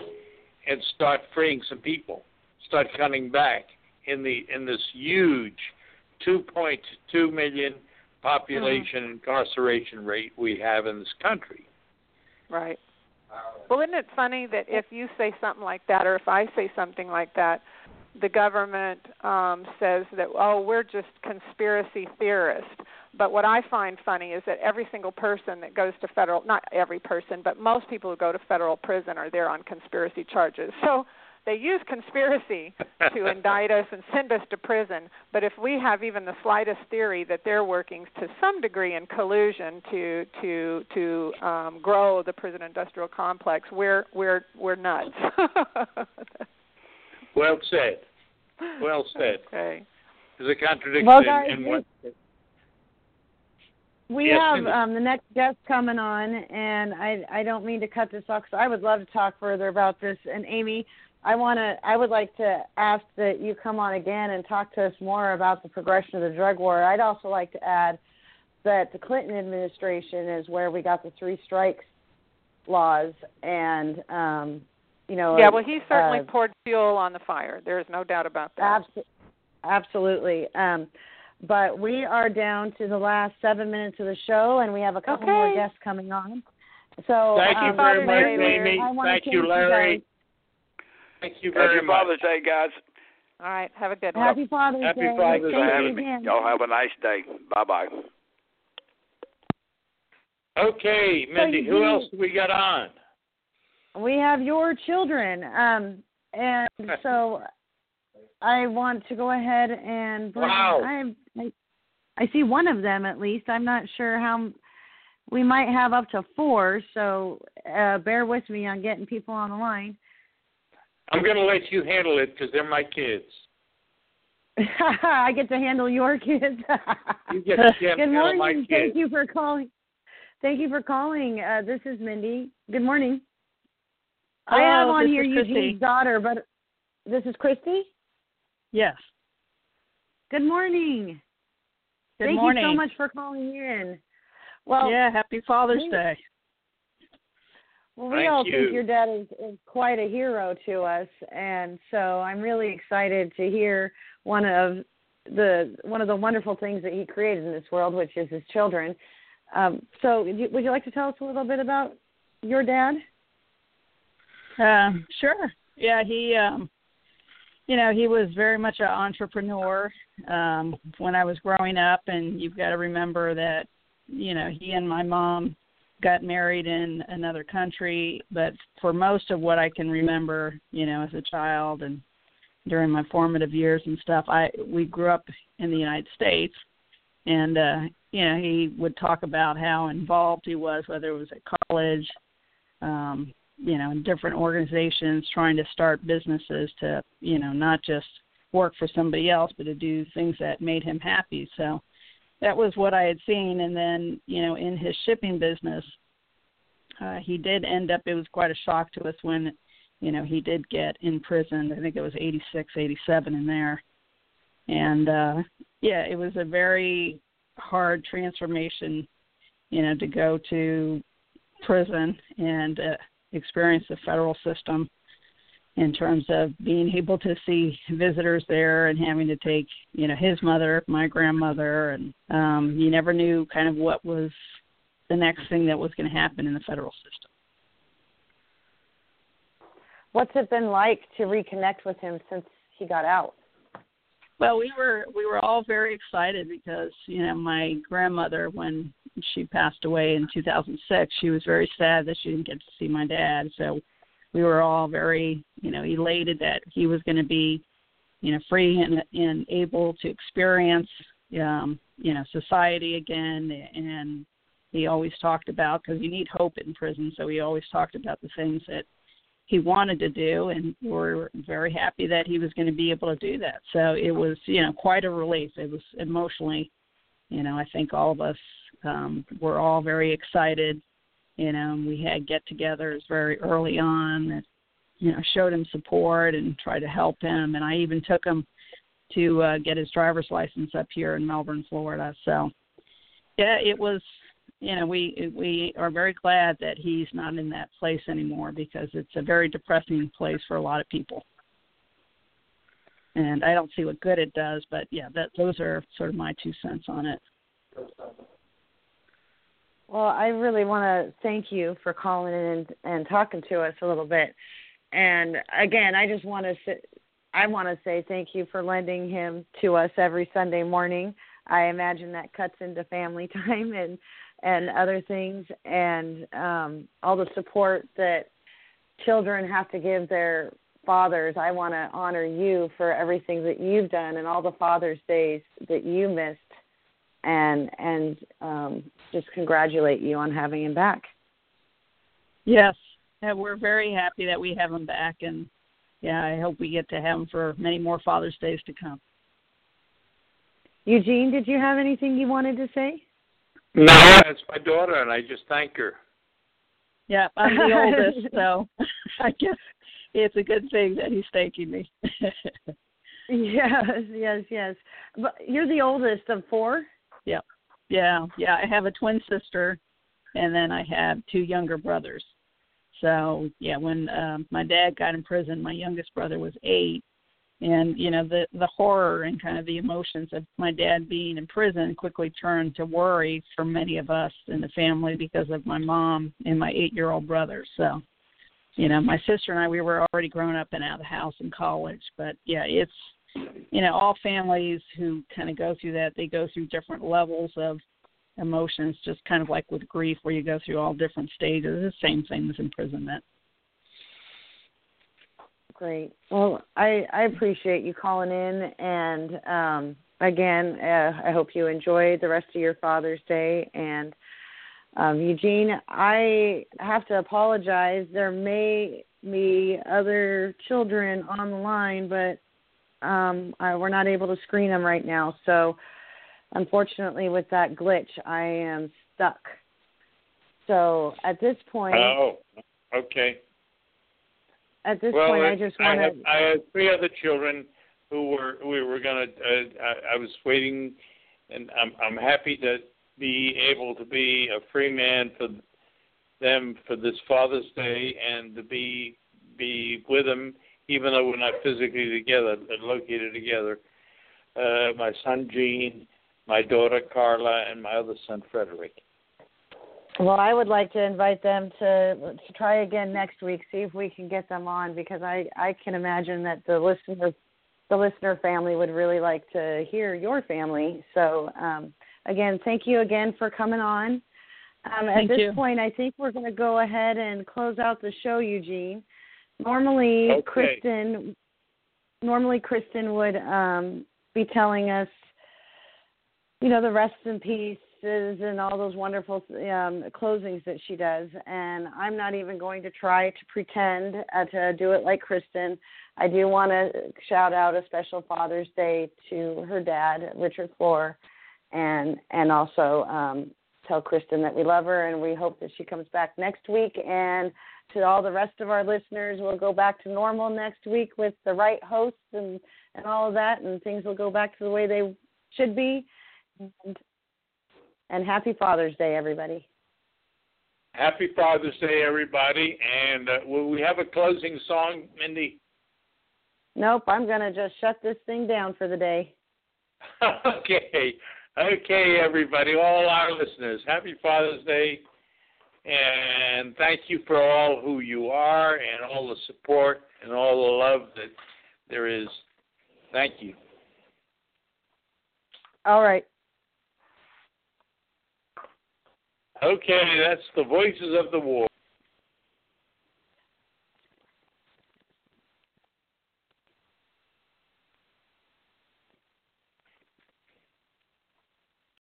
and start freeing some people. Start cutting back in the in this huge 2.2 million population incarceration rate we have in this country. Right. Well, isn't it funny that if you say something like that, or if I say something like that, the government um, says that, oh, we're just conspiracy theorists. But what I find funny is that every single person that goes to federal, not every person, but most people who go to federal prison are there on conspiracy charges. *laughs* So they use conspiracy to *laughs* indict us and send us to prison. But if we have even the slightest theory that they're working to some degree in collusion to to to um, grow the prison industrial complex, we're we're we're nuts. *laughs* Well said. Well said. okay. There's a contradiction Well, guys, in, in what We Yes, have um, the next guest coming on, and I I don't mean to cut this off because I would love to talk further about this. And Amy, I want to I would like to ask that you come on again and talk to us more about the progression of the drug war. I'd also like to add that the Clinton administration is where we got the three strikes laws, and um, you know. Yeah, well, he certainly uh, poured fuel on the fire. There's no doubt about that. Abs- absolutely. Um, but we are down to the last seven minutes of the show, and we have a couple more guests coming on. So Thank you um, very much, Father's Day, Amy. I wanna Thank thank you, you Larry. guys. Thank you Happy much. Father's Day, guys. All right, have a good one. Happy Father's Happy Day. Father's Thank Day. you Having me. again. Y'all have a nice day. Bye bye. Okay, Mindi, So who you- else we got on? We have your children, um, and *laughs* so I want to go ahead and bring. Wow. I, I I see one of them at least. I'm not sure how. We might have up to four, so uh, bear with me on getting people on the line. I'm going to let you handle it because they're my kids. *laughs* I get to handle your kids. You get to *laughs* Good handle my morning. kids. Thank you for calling. Thank you for calling. Uh, this is Mindi. Good morning. I Hello, have on here here is Christy. Eugene's daughter, but this is Christy. Yes. Good morning. Good Thank morning. you so much for calling in. Well, yeah, happy Father's we- Day. well, we Thank all you. think your dad is, is quite a hero to us, and so I'm really excited to hear one of the one of the wonderful things that he created in this world, which is his children. Um, so, would you, would you like to tell us a little bit about your dad? Um, sure. Yeah, he um you know, he was very much an entrepreneur um when I was growing up and you've got to remember that you know, he and my mom got married in another country, but for most of what I can remember, you know, as a child and during my formative years and stuff, I we grew up in the United States and uh you know, he would talk about how involved he was whether it was at college um you know, in different organizations trying to start businesses to, you know, not just work for somebody else, but to do things that made him happy. So that was what I had seen. And then, you know, in his shipping business, uh, he did end up, it was quite a shock to us when, you know, he did get imprisoned. I think it was 86, 87 in there. And, uh, yeah, it was a very hard transformation you know, to go to prison and uh, experience the federal system in terms of being able to see visitors there and having to take you know his mother my grandmother and um you never knew kind of what was the next thing that was going to happen in the federal system. What's it been like to reconnect with him since he got out well we were we were all very excited because you know my grandmother when she passed away in 2006 she was very sad that she didn't get to see my dad so we were all very, you know, elated that he was going to be, you know, free and and able to experience, um, you know, society again. And he always talked about because you need hope in prison, so he always talked about the things that he wanted to do, and we're very happy that he was going to be able to do that. So it was, you know, quite a relief. It was emotionally, you know, I think all of us um, were all very excited you know, we had get-togethers very early on that you know showed him support and tried to help him, and I even took him to uh, get his driver's license up here in Melbourne, Florida. So yeah, it was you know we we are very glad that he's not in that place anymore because it's a very depressing place for a lot of people and i don't see what good it does but yeah that those are sort of my two cents on it well, I really want to thank you for calling in and, and talking to us a little bit. And again, I just want to say, I want to say thank you for lending him to us every Sunday morning. I imagine that cuts into family *laughs* time and and other things and um all the support that children have to give their fathers. I want to honor you for everything that you've done and all the Father's Days that you missed and and um, just congratulate you on having him back. Yes, we're very happy that we have him back, and yeah, I hope we get to have him for many more Father's Days to come. Eugene, did you have anything you wanted to say? No, it's my daughter, and I just thank her. Yeah, I'm the oldest, *laughs* so I guess it's a good thing that he's thanking me. yes, yes, yes. But you're the oldest of four. Yeah, yeah, yeah. I have a twin sister, and then I have two younger brothers. So yeah, when um, my dad got in prison, my youngest brother was eight, and you know the the horror and kind of the emotions of my dad being in prison quickly turned to worry for many of us in the family because of my mom and my eight year old brother. So you know my sister and I we were already grown up and out of the house in college, but yeah, it's you know all families who kind of go through that they go through different levels of emotions just kind of like with grief where you go through all different stages. The same thing with imprisonment great well i i appreciate you calling in and um again uh, i hope you enjoy the rest of your father's day and um eugene i have to apologize there may be other children on the line but um, I, we're not able to screen them right now. So, unfortunately, with that glitch, I am stuck. So, at this point. Oh, okay. At this well, point, I just want to. I had three other children who were we were going to. Uh, I, I was waiting, and I'm I'm happy to be able to be a free man for them for this Father's Day and to be be with them even though we're not physically together, located together. Uh, my son Gene, my daughter Carla, and my other son Frederick. Well, I would like to invite them to to try again next week. See if we can get them on because I I can imagine that the listener the listener family would really like to hear your family. So um, again, thank you again for coming on. Um, at thank this you. point, I think we're going to go ahead and close out the show, Eugene. Normally, okay. Kristen. Normally, Kristen would um, be telling us, you know, the rest in pieces and all those wonderful um, closings that she does. And I'm not even going to try to pretend uh, to do it like Kristen. I do want to shout out a special Father's Day to her dad, Richard Floor, and and also um, tell Kristen that we love her and we hope that she comes back next week and to all the rest of our listeners. We'll go back to normal next week with the right hosts and, and all of that, and things will go back to the way they should be. And, And happy Father's Day, everybody. Happy Father's Day, everybody. And uh, will we have a closing song, Mindi? Nope, I'm going to just shut this thing down for the day. *laughs* okay. Okay, everybody, all our listeners, happy Father's Day. And thank you for all who you are and all the support and all the love that there is. Thank you. All right. Okay, that's the voices of the war.